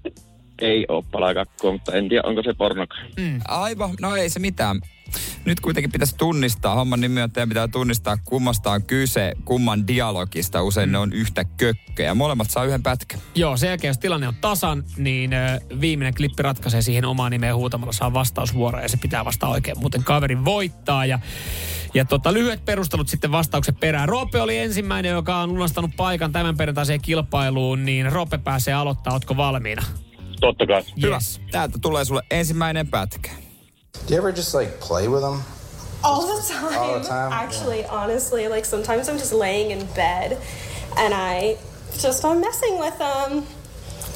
ei ole palakakkoa, mutta en tiedä, onko se pornoka. Aivan, no ei se mitään. Nyt kuitenkin pitäisi tunnistaa, homman nimi on, teidän pitää tunnistaa kummasta on kyse, kumman dialogista. Usein ne on yhtä kökköjä. Molemmat saa yhden pätkän. Joo, sen jälkeen jos tilanne on tasan, niin ö, viimeinen klippi ratkaisee siihen omaan nimeen huutamalla saa vastausvuoro ja se pitää vastata oikein. Muuten kaveri voittaa ja, ja tota, lyhyet perustelut sitten vastauksen perään. Roope oli ensimmäinen, joka on lunastanut paikan tämän perjantaiseen kilpailuun, niin Roope pääsee aloittaa. Ootko valmiina? Totta kai. Hyvä. Yes. Täältä tulee sulle ensimmäinen pätkä. Do you ever just like play with them? All the time. All the time? Actually, honestly, like sometimes I'm just laying in bed and I just I'm messing with them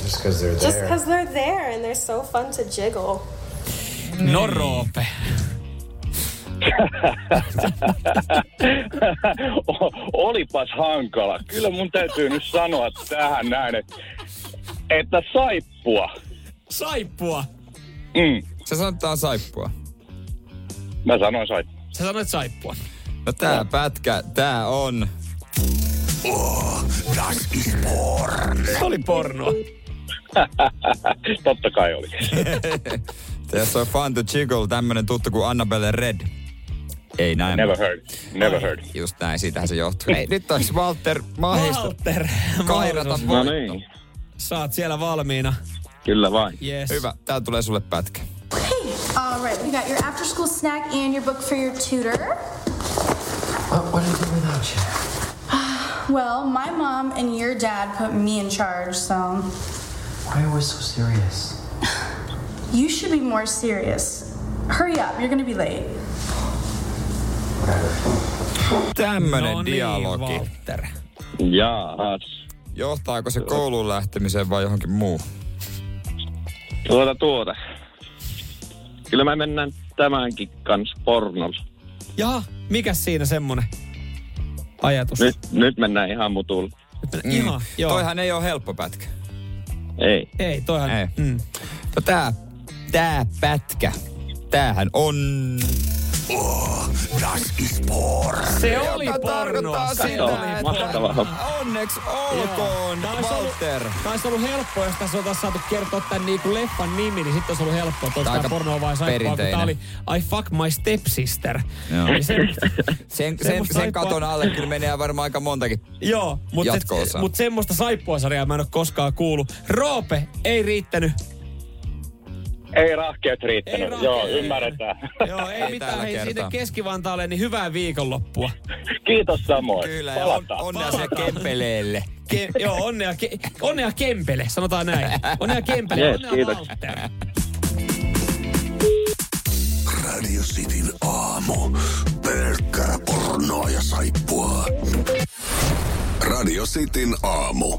Just because they're there. just there. because they're there and they're so fun to jiggle. No Roope. O- Olipas hankala. Kyllä mun täytyy nyt sanoa tähän näin, että, että saippua. Saippua. Mm. Se sanotaan saippua. Mä sanoin saippua. Sä sanoit saippua. No tää pätkä, tää on... Se oli pornoa. Totta kai oli. Tässä on Fun to Jiggle, tämmönen tuttu kuin Annabelle Red. Ei näin. Never heard. Never heard. Just näin, siitähän se johtuu. Ei, nyt olisi Walter mahdollista Walter. kairata. No niin. Saat siellä valmiina. Kyllä vain. Yes. Hyvä, tää tulee sulle pätkä. All right, we got your after school snack and your book for your tutor. What, what do I do without you? Well, my mom and your dad put me in charge, so Why are we so serious? you should be more serious. Hurry up, you're gonna be late. Tämmönen no niin, dialogi. Walter. Jaas. Johtaako se kouluun lähtemiseen vai johonkin muuhun? Tuota tuota. Kyllä me mennään tämänkin kanssa pornolla. Jaha, mikä siinä semmonen ajatus? Nyt, nyt mennään ihan mutulla. Mm. Ihan, joo. Toihan ei ole helppo pätkä. Ei. Ei, toihan. Ei. Mm. No tää, tää pätkä, tämähän on... Se oli Joka pornoa. tarkoittaa Se sitä, oli Mahtavaa. onneksi olkoon, ollut- Walter. Tää olisi ollut helppoa, jos tässä oltaisiin saatu kertoa tämän niinku leffan nimi, niin sitten olisi ollut helppoa, että tää pornoa vai saippua, kun perinteinen. oli I fuck my stepsister. Joo. Se, Sen, sen, sen saippua- katon alle kyllä menee varmaan aika montakin. Joo, mutta mut semmoista saippuasarjaa mä en ole koskaan kuullut. Roope ei riittänyt. Ei rahkeet riittänyt. Ei rahkeet. Joo, ymmärretään. Joo, ei, Ei mitään. Hei, kertaa. Keski-Vantaalle, niin hyvää viikonloppua. Kiitos samoin. Kyllä, ja on, Palataan. onnea siellä Kempeleelle. Ke, joo, onnea, ke, onnea Kempele, sanotaan näin. Onnea Kempele, Jees, onnea kiitos. Radio Cityn aamu. Pelkkää pornoa ja saippua. Radio Cityn aamu.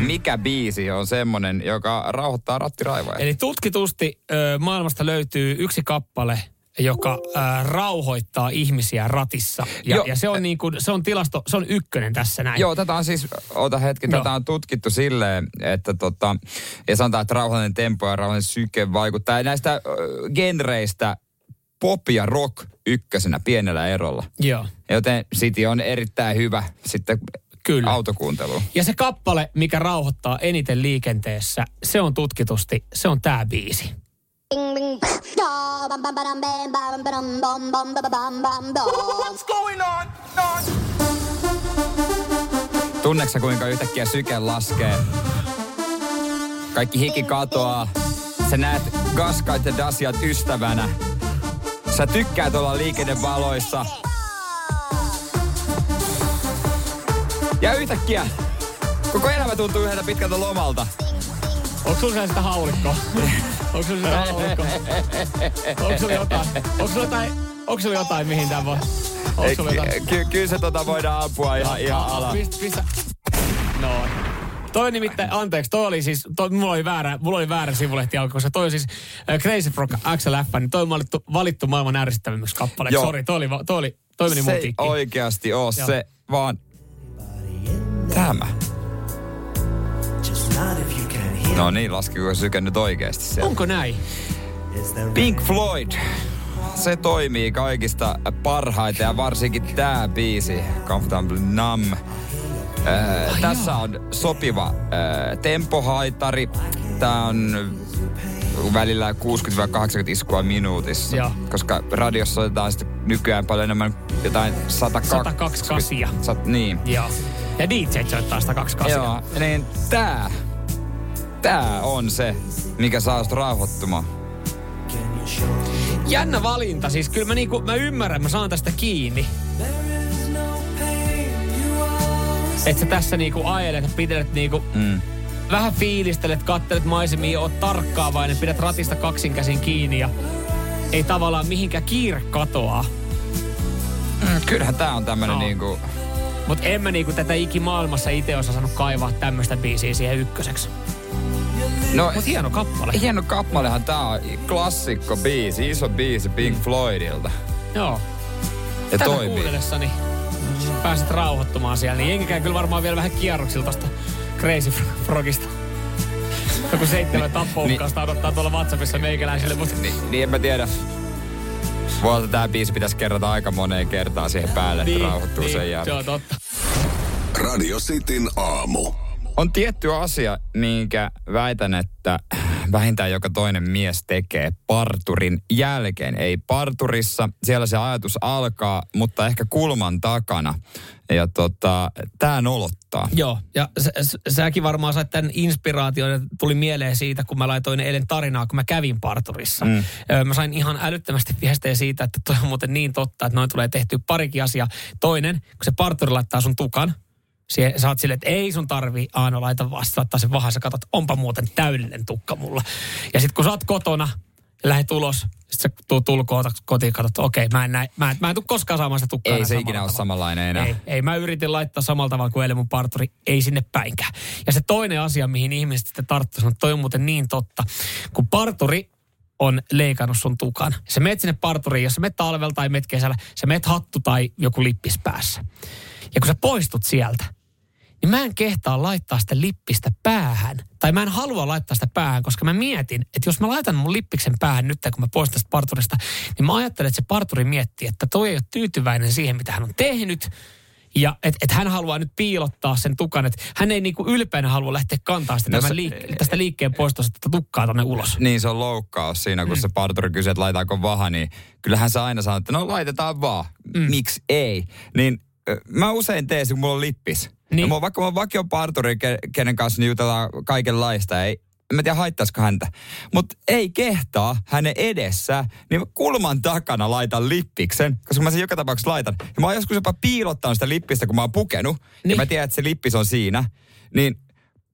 Mikä biisi on semmonen, joka rauhoittaa rattiraivoja? Eli tutkitusti ö, maailmasta löytyy yksi kappale, joka ö, rauhoittaa ihmisiä ratissa. Ja, Joo. ja se on niin kuin, se on tilasto, se on ykkönen tässä näin. Joo, tätä on siis, ota hetki, Joo. tätä on tutkittu silleen, että tota, ja sanotaan, että rauhallinen tempo ja rauhallinen syke vaikuttaa. Ja näistä äh, genreistä pop ja rock ykkösenä pienellä erolla. Joo. Joten City on erittäin hyvä sitten Kyllä. autokuunteluun. Ja se kappale, mikä rauhoittaa eniten liikenteessä, se on tutkitusti, se on tämä biisi. What's going on? Tunneksä kuinka yhtäkkiä syke laskee? Kaikki hiki katoaa. Sä näet Gaskait ja Dasiat ystävänä. Sä tykkäät olla liikennevaloissa. Ja yhtäkkiä koko elämä tuntuu yhdeltä pitkältä lomalta. Onko sulla sitä haulikkoa? Onko sulla sitä alkaa? Onko sulla jotain? Onko sulla jotain, onko sulla jotain mihin tää voi? Onko sulla jotain? ky- ky- kyllä se tota voidaan ampua ihan, ihan alas. Pistä, pistä. No. Toi nimittäin, anteeksi, toi oli siis, toi, mulla oli väärä, mulla oli väärä sivulehti auki, koska toi siis äh, Crazy Frog XLF, niin toi on valittu, valittu maailman ärsyttävimmäksi kappaleeksi. Sori, toi, oli, toi, oli, toi meni se mun ei oikeasti oo Joo. se, vaan tämä. No niin, laskiko syke nyt oikeasti siellä. Onko näin? Pink Floyd. Se toimii kaikista parhaiten ja varsinkin tää biisi, Comfortable Numb. Äh, tässä on sopiva äh, tempohaitari. Tää on välillä 60-80 iskua minuutissa. Joo. Koska radiossa otetaan sitten nykyään paljon enemmän jotain 102. 102 kasia. Sat, niin. Joo. Ja DJ soittaa sitä kaksi kasia. Joo, niin tää, tää on se, mikä saa sut rauhoittumaan. Jännä valinta, siis kyllä mä, niinku, mä ymmärrän, mä saan tästä kiinni. Että sä tässä niinku ajelet pitelet niinku, Mm. vähän fiilistelet, kattelet maisemia, oot tarkkaavainen, pidät ratista kaksin käsin kiinni ja ei tavallaan mihinkään kiire katoaa. Mm, kyllähän tää on tämmönen No. niinku... Mutta en mä niinku tätä ikimaailmassa itse osannut kaivaa tämmöistä biisiä siihen ykköseksi. No, Mut hieno kappale. hieno kappalehan tää on klassikko biisi, iso biisi Pink Floydilta. Joo. Ja Tätä toimii. kuunnellessani pääset rauhoittumaan siellä, niin jengikään kyllä varmaan vielä vähän kierroksilla tosta Crazy Frogista. Joku seitsemän tappoukkausta odottaa tuolla WhatsAppissa meikäläisille, mutta Niin, niin en mä tiedä. Voi olla, tää biisi pitäisi kerrata aika moneen kertaan siihen päälle, että rauhoittuu sen se jälkeen. on totta. Radio Cityn aamu. On tietty asia, minkä väitän, että vähintään joka toinen mies tekee parturin jälkeen. Ei parturissa, siellä se ajatus alkaa, mutta ehkä kulman takana. Ja tota, tää nolottaa. Joo, ja sä, sä- säkin varmaan sait tämän inspiraation, ja tuli mieleen siitä, kun mä laitoin eilen tarinaa, kun mä kävin parturissa. Mm. Mä sain ihan älyttömästi viestejä siitä, että toi on muuten niin totta, että noin tulee tehty parikin asiaa. Toinen, kun se parturi laittaa sun tukan, Sie, sä oot silleen, että ei sun tarvii Aano laita vasta, laittaa sen vahan, sä katsot, onpa muuten täydellinen tukka mulla. Ja sitten kun sä oot kotona ja lähdet ulos, sit sä tuut ulkoa kotiin, katsot, okei, mä en, näin, mä en, mä en tuu koskaan saamaan sitä tukkaa Ei se ikinä ole tavalla. samanlainen enää. Ei, ei, mä yritin laittaa samalla tavalla kuin eilen mun parturi, ei sinne päinkään. Ja se toinen asia, mihin ihmiset sitten tarttuu, sanoo, että toi on muuten niin totta. Kun parturi on leikannut sun tukan. Se meet sinne parturiin, jos sä meet talvella tai meet kesällä, sä meet hattu tai joku lippis päässä. Ja kun sä poistut sieltä, niin mä en kehtaa laittaa sitä lippistä päähän. Tai mä en halua laittaa sitä päähän, koska mä mietin, että jos mä laitan mun lippiksen päähän nyt, kun mä poistan tästä parturista, niin mä ajattelen, että se parturi miettii, että toi ei ole tyytyväinen siihen, mitä hän on tehnyt. Ja että et hän haluaa nyt piilottaa sen tukan, että hän ei niinku ylpeänä halua lähteä kantaa sitä No tämän liik- tästä liikkeen poistosta tätä tukkaa tonne ulos. Niin se on loukkaus siinä, kun mm. se parturi kysyy, että laitaanko vaha, niin kyllähän se aina sanoo, että no laitetaan vaan. Mm. Miksi ei? Niin mä usein teen kun mulla on lippis. Niin. Ja vaikka mä oon vakio parturi, ke- kenen kanssa niin jutellaan kaikenlaista, ei, en mä tiedä haittaisiko häntä. Mutta ei kehtaa hänen edessä, niin mä kulman takana laitan lippiksen, koska mä sen joka tapauksessa laitan. Ja mä oon joskus jopa piilottanut sitä lippistä, kun mä oon pukenut. Niin. Ja mä tiedän, että se lippis on siinä. Niin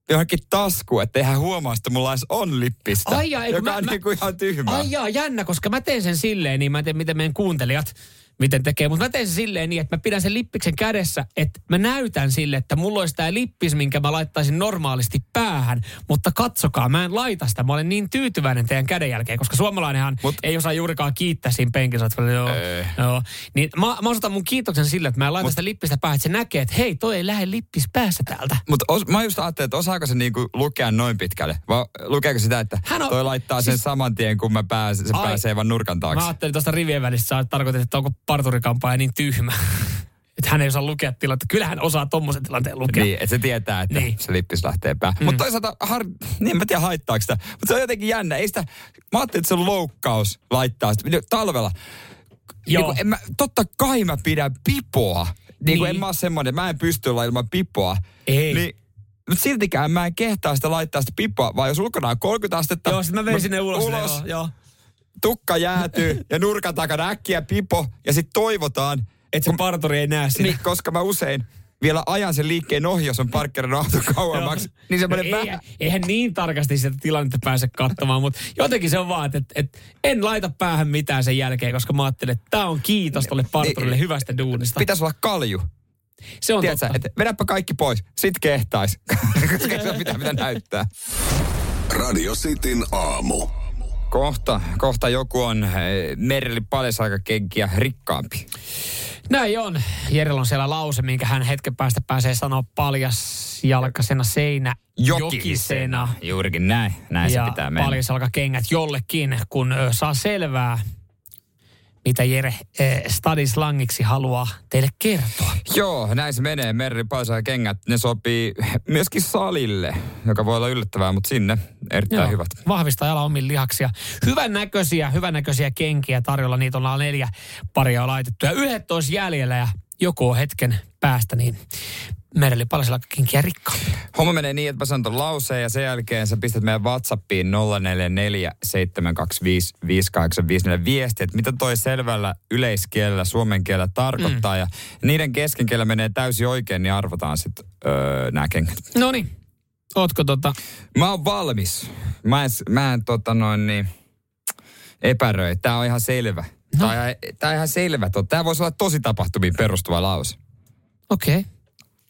johonkin tasku, että hän huomaa, että mulla edes on lippistä. Ai jaa, joka mä- on mä- niinku ihan tyhmä. Ai jaa, jännä, koska mä teen sen silleen, niin mä en tiedä, miten meidän kuuntelijat miten tekee, mutta mä teen sen silleen niin, että mä pidän sen lippiksen kädessä, että mä näytän sille, että mulla olisi tämä lippis, minkä mä laittaisin normaalisti päähän, mutta katsokaa, mä en laita sitä, mä olen niin tyytyväinen teidän kädenjälkeen, koska suomalainenhan Mut, ei osaa juurikaan kiittää siinä penkissä, että joo, Ei. joo. Niin mä, mä osoitan mun kiitoksen sille, että mä en laita Mut, sitä lippistä päähän, että se näkee, että hei, toi ei lähde lippis päässä täältä. Mutta mä just ajattelin, että osaako se niinku lukea noin pitkälle? Vai lukeeko sitä, että Hän on- toi laittaa sen siis- saman tien, kun mä pääsen, se Ai. pääsee vaan nurkan Mä taakse? ajattelin tuosta rivien välistä, sä että onko parturikampaaja niin tyhmä. että hän ei osaa lukea tilannetta. Kyllä hän osaa tommosen tilanteen lukea. Niin, että se tietää, että Niin. se lippis lähtee päähän. Mm. Mutta toisaalta, har... niin en mä tiedä haittaako sitä. Mutta se on jotenkin jännä. Ei sitä... Mä ajattelin, että se on loukkaus laittaa sitä. Talvella. Joo. Niin en mä, totta kai mä pidän pipoa. Niin, niin. Niin. en mä ole semmoinen, mä en pysty olla ilman pipoa. Ei. Niin, mutta siltikään mä en kehtaa sitä laittaa sitä pipoa, vaan jos ulkona on 30 astetta. Joo, sitten mä vein sinne ulos. ulos Joo, joo. Tukka jäätyy ja nurkan takana äkkiä pipo ja sitten toivotaan, Että se parturi ei näe sitä. niin, koska mä usein vielä ajan sen liikkeen ohi, jos on parkkerin auto kauemmaksi. niin semmoinen no, vähän... eihän, eihän niin tarkasti sitä tilannetta pääse katsomaan, mutta jotenkin se on vaan, että, että, että en laita päähän mitään sen jälkeen, koska mä ajattelin, että tämä on kiitos tolle parturille hyvästä duunista. Pitäisi olla kalju. Se on Tiedätkö, totta. että vedäpä kaikki pois, sit kehtais. koska ei se mitään, mitä näyttää. Radio Cityn aamu. Kohta, kohta joku on eh, Merli kenkiä rikkaampi. Näin on. Jerellä on siellä lause, minkä hän hetken päästä pääsee sanoa paljas jalkasena seinä jokisena. Juurikin näin. Näin ja se pitää mennä. paljasalkakengät jollekin, kun saa selvää, mitä Jere eh, stadislangiksi haluaa teille kertoa. Joo, näin se menee. Merri Paisa kengät, ne sopii myöskin salille, joka voi olla yllättävää, mutta sinne erittäin Joo, hyvät. Vahvistaa jala omin lihaksia. Hyvän näköisiä, hyvän näköisiä kenkiä tarjolla. Niitä on neljä paria laitettu. Ja yhdet olisi jäljellä ja joku on hetken päästä, niin Mereli Palasella kenkiä rikkaa. Homma menee niin, että mä sanon ton lauseen ja sen jälkeen sä pistät meidän Whatsappiin 044 725 5854 viesti, että mitä toi selvällä yleiskielellä, suomen kielellä tarkoittaa. Mm. Ja niiden kesken, kellä menee täysin oikein, niin arvotaan sitten öö, nämä kengät. No niin, ootko tota... Mä oon valmis. Mä en, mä en tota noin niin, epäröi. Tää on ihan selvä. No. Tää, on ihan, tää on ihan selvä. Tää voisi olla tosi tapahtumiin perustuva lause. Okei. Okay.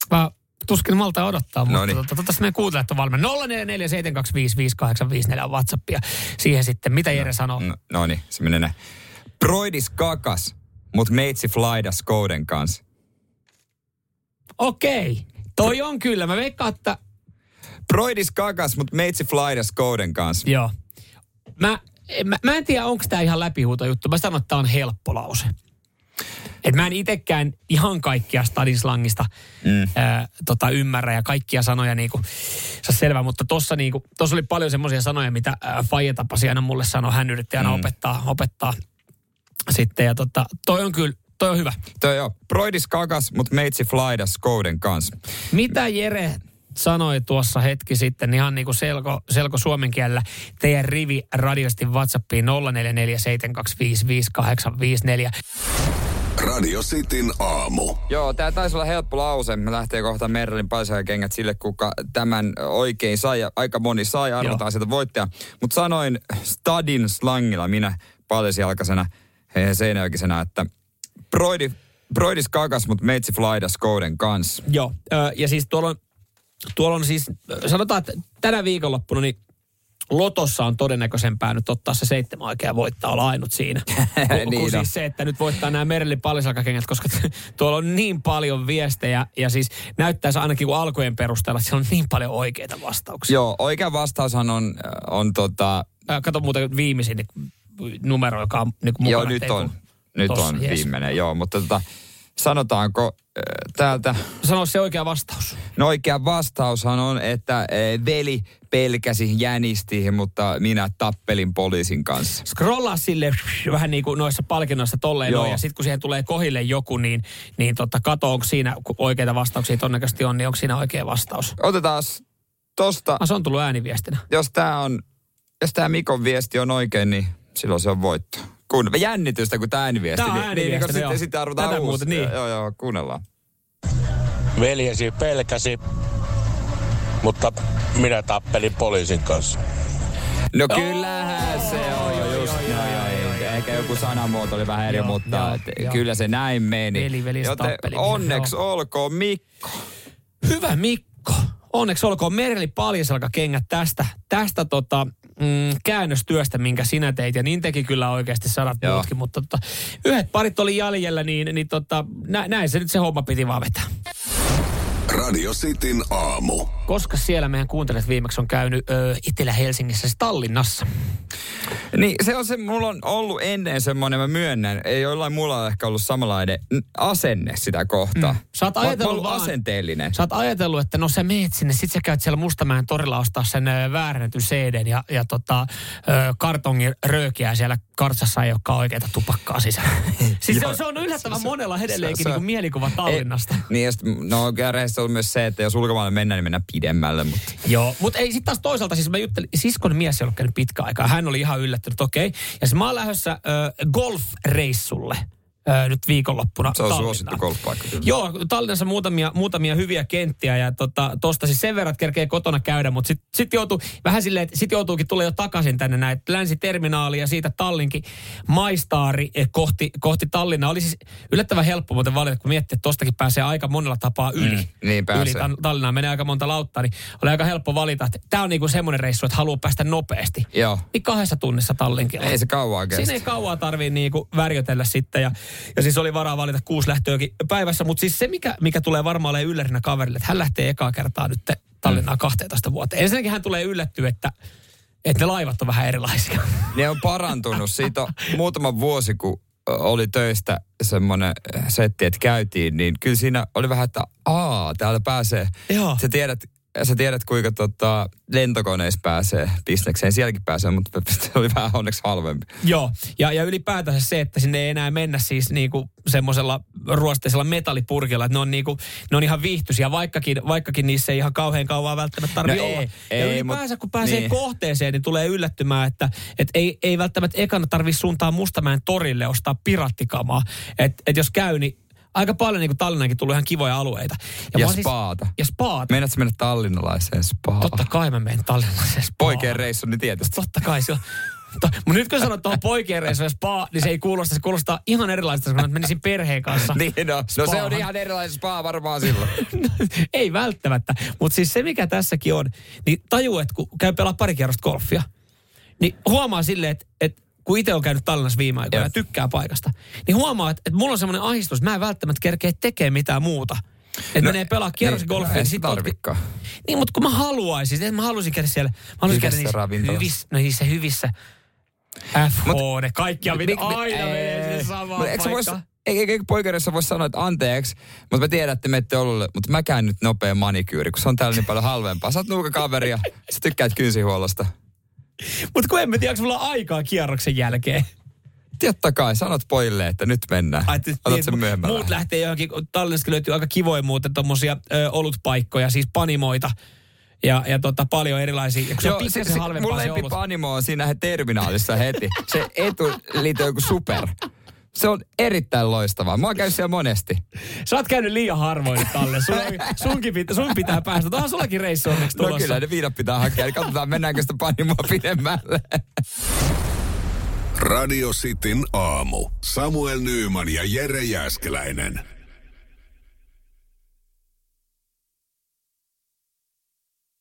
Mä tuskin malta odottaa, mutta Noniin. tota, tota, meidän kuuntelijat on valmiina. 0447255854 on WhatsAppia. Siihen sitten, mitä Jere sanoo? No, no niin, se menee näin. Broidis kakas, mut meitsi flyda Skouden kanssa. Okei. Okay. Toi on kyllä. Mä veikkaan, että... Broidis kakas, mut meitsi flyda Skouden kanssa. Joo. Mä, mä, mä en tiedä, onko tämä ihan läpihuuto juttu. Mä sanon, että tämä on helppo lause. Et mä en itekään ihan kaikkia stadislangista mm. ää, tota, ymmärrä ja kaikkia sanoja niinku, saa selvä, mutta tossa, niinku, tossa oli paljon semmoisia sanoja, mitä ää, Faye tapasi aina mulle sanoa. Hän yritti aina mm. opettaa, opettaa sitten ja tota, toi on kyllä, toi on hyvä. Toi joo. Broidis kakas, mut meitsi flyda Skouden kanssa. Mitä Jere sanoi tuossa hetki sitten, ihan niin kuin selko, selko suomen kielellä, teidän rivi radiosti WhatsAppiin 0447255854. Radio Cityn aamu. Joo, tää taisi olla helppo lause. Me lähtee kohta Merlin kengät sille, kuka tämän oikein sai. Ja aika moni sai, arvotaan sieltä voittaja. Mutta sanoin stadin slangilla, minä paljajalkaisena he, seinäjokisena, että broidi, broidis kakas, mutta meitsi flyda Skouden kanssa. Joo, ja siis tuolla on, tuolla on siis, sanotaan, että tänä viikonloppuna niin Lotossa on todennäköisempää nyt ottaa se seitsemän oikea voittaa olla ainut siinä. Niin on. siis se, että nyt voittaa nämä Merlin pallisalkakengät, koska tuolla on niin paljon viestejä ja siis näyttäisi ainakin kuin alkujen perusteella, että siellä on niin paljon oikeita vastauksia. Joo, oikea vastaushan on, on tota, Kato muuten viimeisin niin, numero, joka on niin joo mukana. nyt että ei on, kun- nyt tossa, on viimeinen, joo, mutta tota, sanotaanko äh, täältä, Sano se oikea vastaus. no oikea vastaushan on, että äh, veli pelkäsi, jänisti, mutta minä tappelin poliisin kanssa. Scrollaa sille vähän niin kuin noissa palkinnoissa tolleen Joo. noin, ja sitten kun siihen tulee kohille joku, niin, niin tota, kato, onko siinä kun oikeita vastauksia todennäköisesti on, niin onko siinä oikea vastaus. Otetaan tosta, Ah, se on tullut ääniviestinä. jos tämä on, jos tämä Mikon viesti on oikein, niin silloin se on voitto. Kun jännitystä, kun tämä ääniviesti. Tää on niin, niin, niin, ääniviestinä, sitten, joo. Tätä uusi. muuten, niin. Joo, joo, kuunnellaan. Veljesi pelkäsi, mutta minä tappelin poliisin kanssa. No kyllähän se on just näin. Ehkä joku sanamuoto oli vähän eri, Joo, mutta joo, et joo. kyllä se näin meni. Veli, velis Joten tappeli. onneksi Joo. olkoon Mikko. Hyvä Mikko. Onneksi olkoon Merli Paljasalkakengät tästä, tästä tota, mm, käännöstyöstä, minkä sinä teit. Ja niin teki kyllä oikeasti sadat Joo. muutkin. Mutta tota, yhdet parit oli jäljellä, niin, niin tota, nä, näin se nyt se homma piti vaan vetää. Radio Cityn aamu. Koska siellä meidän kuuntelijat viimeksi on käynyt ö, Etelä-Helsingissä, siis Tallinnassa. Niin se on se, mulla on ollut ennen semmoinen, mä myönnän, ei jollain mulla ole ehkä ollut samanlainen asenne sitä kohtaa. Mm. Sä oot Mä- mä ajatellut ollut vaan- asenteellinen. Sä oot ajatellut, että no sä meet sinne, sit sä käyt siellä Mustamäen torilla ostaa sen ö, väärennetyn CDn ja, ja tota, ö, kartongin röökiä siellä kartsassa ei olekaan oikeita tupakkaa sisällä. siis se, on, se on yllättävän monella edelleenkin se- niin mielikuva Tallinnasta. Ei, niin ja sit, no on myös se, että jos ulkomaille mennään, niin mennään pidemmälle. Mutta Joo, mutta ei sitten taas toisaalta, siis mä juttelin, siskon mies ei ollut käynyt pitkä aikaa, hän oli ihan yllättynyt, okei. Ja siis mä oon lähdössä ö, golfreissulle. Nyt viikonloppuna Se on Tallinnaan. suosittu golfpaikka. kyllä. Joo, Tallinnassa muutamia, muutamia hyviä kenttiä ja tota, tosta siis sen verran, että kerkee kotona käydä, mutta sitten sit joutuu vähän silleen, että sit joutuukin tulla jo takaisin tänne näin länsiterminaali ja siitä Tallinkin maistaari eh, kohti, kohti Tallinnaa. Oli siis yllättävän helppo muuten valita, kun miettii, että tostakin pääsee aika monella tapaa yli. Mm, niin pääsee. Yli Tal- Tallinnaan menee aika monta lauttaa, niin oli aika helppo valita, että tämä on niinku semmoinen reissu, että haluaa päästä nopeasti. Joo. Niin kahdessa tunnissa Tallinkilla. Ei se kauaa kestä. Siinä ei kauaa tarvii niinku värjötellä sitten. Ja, ja siis oli varaa valita kuusi lähtöäkin päivässä. Mutta siis se, mikä, mikä tulee varmaan olemaan yllärinä kaverille, että hän lähtee ekaa kertaa nyt Tallinnaan 12 vuoteen. Ensinnäkin hän tulee yllättyä, että, että ne laivat on vähän erilaisia. Ne on parantunut. Siitä on muutama vuosi, kun oli töistä semmoinen setti, että käytiin, niin kyllä siinä oli vähän, että aa, täällä pääsee. Joo. Sä tiedät, sä tiedät kuinka tota, lentokoneissa pääsee bisnekseen. Sielläkin pääsee, mutta se oli vähän onneksi halvempi. Joo, ja, ja ylipäätänsä se, että sinne ei enää mennä siis niinku semmoisella ruosteisella metallipurkilla, että ne on, niinku, ne on ihan viihtyisiä, vaikkakin, vaikkakin niissä ei ihan kauhean kauan välttämättä tarvitse No olla. ei, ja ei, ylipäänsä mut- kun pääsee niin. kohteeseen, niin tulee yllättymään, että et ei, ei välttämättä ekana tarvitse suuntaa Mustamäen torille ostaa pirattikamaa. Että et jos käy, niin aika paljon niin kuin Tallinnankin tullut ihan kivoja alueita. Ja, mä ja oon siis- spaata. Ja spaata. Meinaatko mennä tallinnalaiseen spaan? Totta kai mä menen Tallinnalaiseen spaan. Poikien reissu, niin tietysti. Totta kai se on. To, mutta nyt kun sanot tuohon poikien reissuun ja spa, niin se ei kuulosta, se kuulostaa ihan erilaista, kun menisin perheen kanssa. Niin no, no se on ihan erilainen spa varmaan silloin. ei välttämättä. Mutta siis se, mikä tässäkin on, niin tajuu, että kun käy pelaa pari kierrosta golfia, niin huomaa silleen, että, että kun itse on käynyt Tallinnassa viime aikoina ja tykkää paikasta, niin huomaa, että, että mulla on semmoinen ahdistus, että mä en välttämättä kerkeä tekemään mitään muuta. Että No, menee pelaa kierros niin, golfia. ei niin sit ootkin- tarvikaan. Niin, mutta kun mä haluaisin, että mä haluaisin käydä siellä, mä haluaisin käydä Hyvissä niissä ravintolassa. hyvissä, no niissä hyvissä FH, Mut- ne kaikkia, Mik- mitä mi- aina menee sinne samaan eikö vois- ei- poikeudessa voi sanoa, että anteeksi, mutta mä tiedän, että menette olulle, mutta mä käyn nyt nopea manikyyri, kun se on täällä niin paljon halvempaa. Sä oot nuuka kaveri ja sä tykkäät kynsihuollosta. Mutta kun en mä tiedä, onko mulla aikaa kierroksen jälkeen. Totta kai, sanot pojille, että nyt mennään. Ai, et- Otat niin, sen myöhemmin. Muut lähtee johonkin, Tallinnasta löytyy aika kivoja muuten tommosia ö, olutpaikkoja, siis panimoita. Ja, ja tota, paljon erilaisia. Ja kun se halvempaa mun se olut. lempipanimo on siinä terminaalissa heti. Se etuliite on joku super. Se on erittäin loistavaa. Mä oon käynyt siellä monesti. Sä oot käynyt liian harvoin nyt Talle. Sun, sunkin pitää, sun pitää päästä. Onhan sullakin reissu onneksi No tulossa. kyllä, ne viinat pitää hakea. Eli katsotaan, mennäänkö sitä panimoa pidemmälle. Radio Cityn aamu. Samuel Nyyman ja Jere Jäskeläinen.